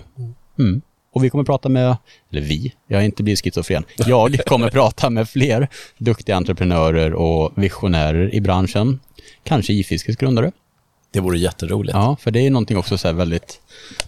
Mm. Och vi kommer prata med, eller vi, jag har inte blivit schizofren. Jag kommer prata med fler duktiga entreprenörer och visionärer i branschen. Kanske ifiskets grundare. Det vore jätteroligt. Ja, för det är någonting också så väldigt,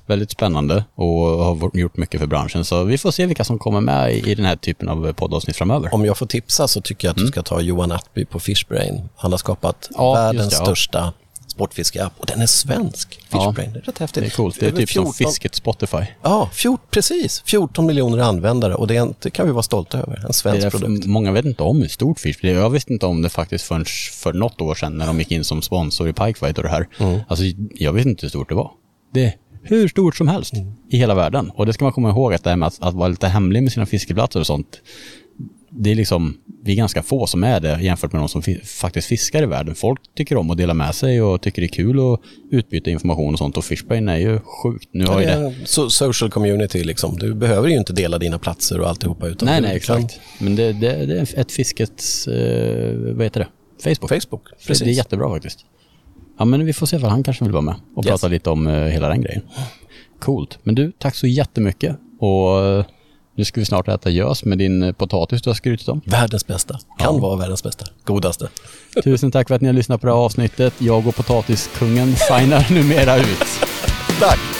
väldigt spännande och har gjort mycket för branschen. Så vi får se vilka som kommer med i den här typen av poddavsnitt framöver. Om jag får tipsa så tycker jag att du ska ta Johan Attby på Fishbrain. Han har skapat Mm. Ja, världens det, ja. största sportfiskeapp och den är svensk. Ja. Fishbrain, är rätt häftigt. Det är coolt. Det är typ som 14 fisket Spotify. Ja, fjort, precis. 14 miljoner användare och det, är en, det kan vi vara stolta över. En svensk är, produkt. många vet inte om hur stort Fish blir. Jag visste inte om det faktiskt förrän för något år sedan när de gick in som sponsor i Pikefight och det här. Mm. Alltså, jag visste inte hur stort det var. Det är hur stort som helst Mm. i hela världen. Och det ska man komma ihåg att det här med att, att vara lite hemlig med sina fiskeplatser och sånt. Det är liksom, vi är ganska få som är det jämfört med de som faktiskt fiskar i världen. Folk tycker om att dela med sig och tycker det är kul att utbyta information och sånt. Och Fishbrain är ju sjukt. Nu har Det det är en so- social community liksom. Du behöver ju inte dela dina platser och alltihopa utan Nej, nej, exakt. Men det, det, det är ett fiskets, eh, vad heter det? Facebook. Facebook, Det, precis. det är jättebra faktiskt. Ja, men vi får se vad han kanske vill vara med och Yes. prata lite om eh, hela den grejen. Coolt. Men du, tack så jättemycket. Och eh, nu ska vi snart äta gös med din eh, potatis du har skrutit om. Världens bästa. Kan vara världens bästa. Godaste. Tusen tack för att ni har lyssnat på det här avsnittet. Jag och potatiskungen signar numera ut. Tack!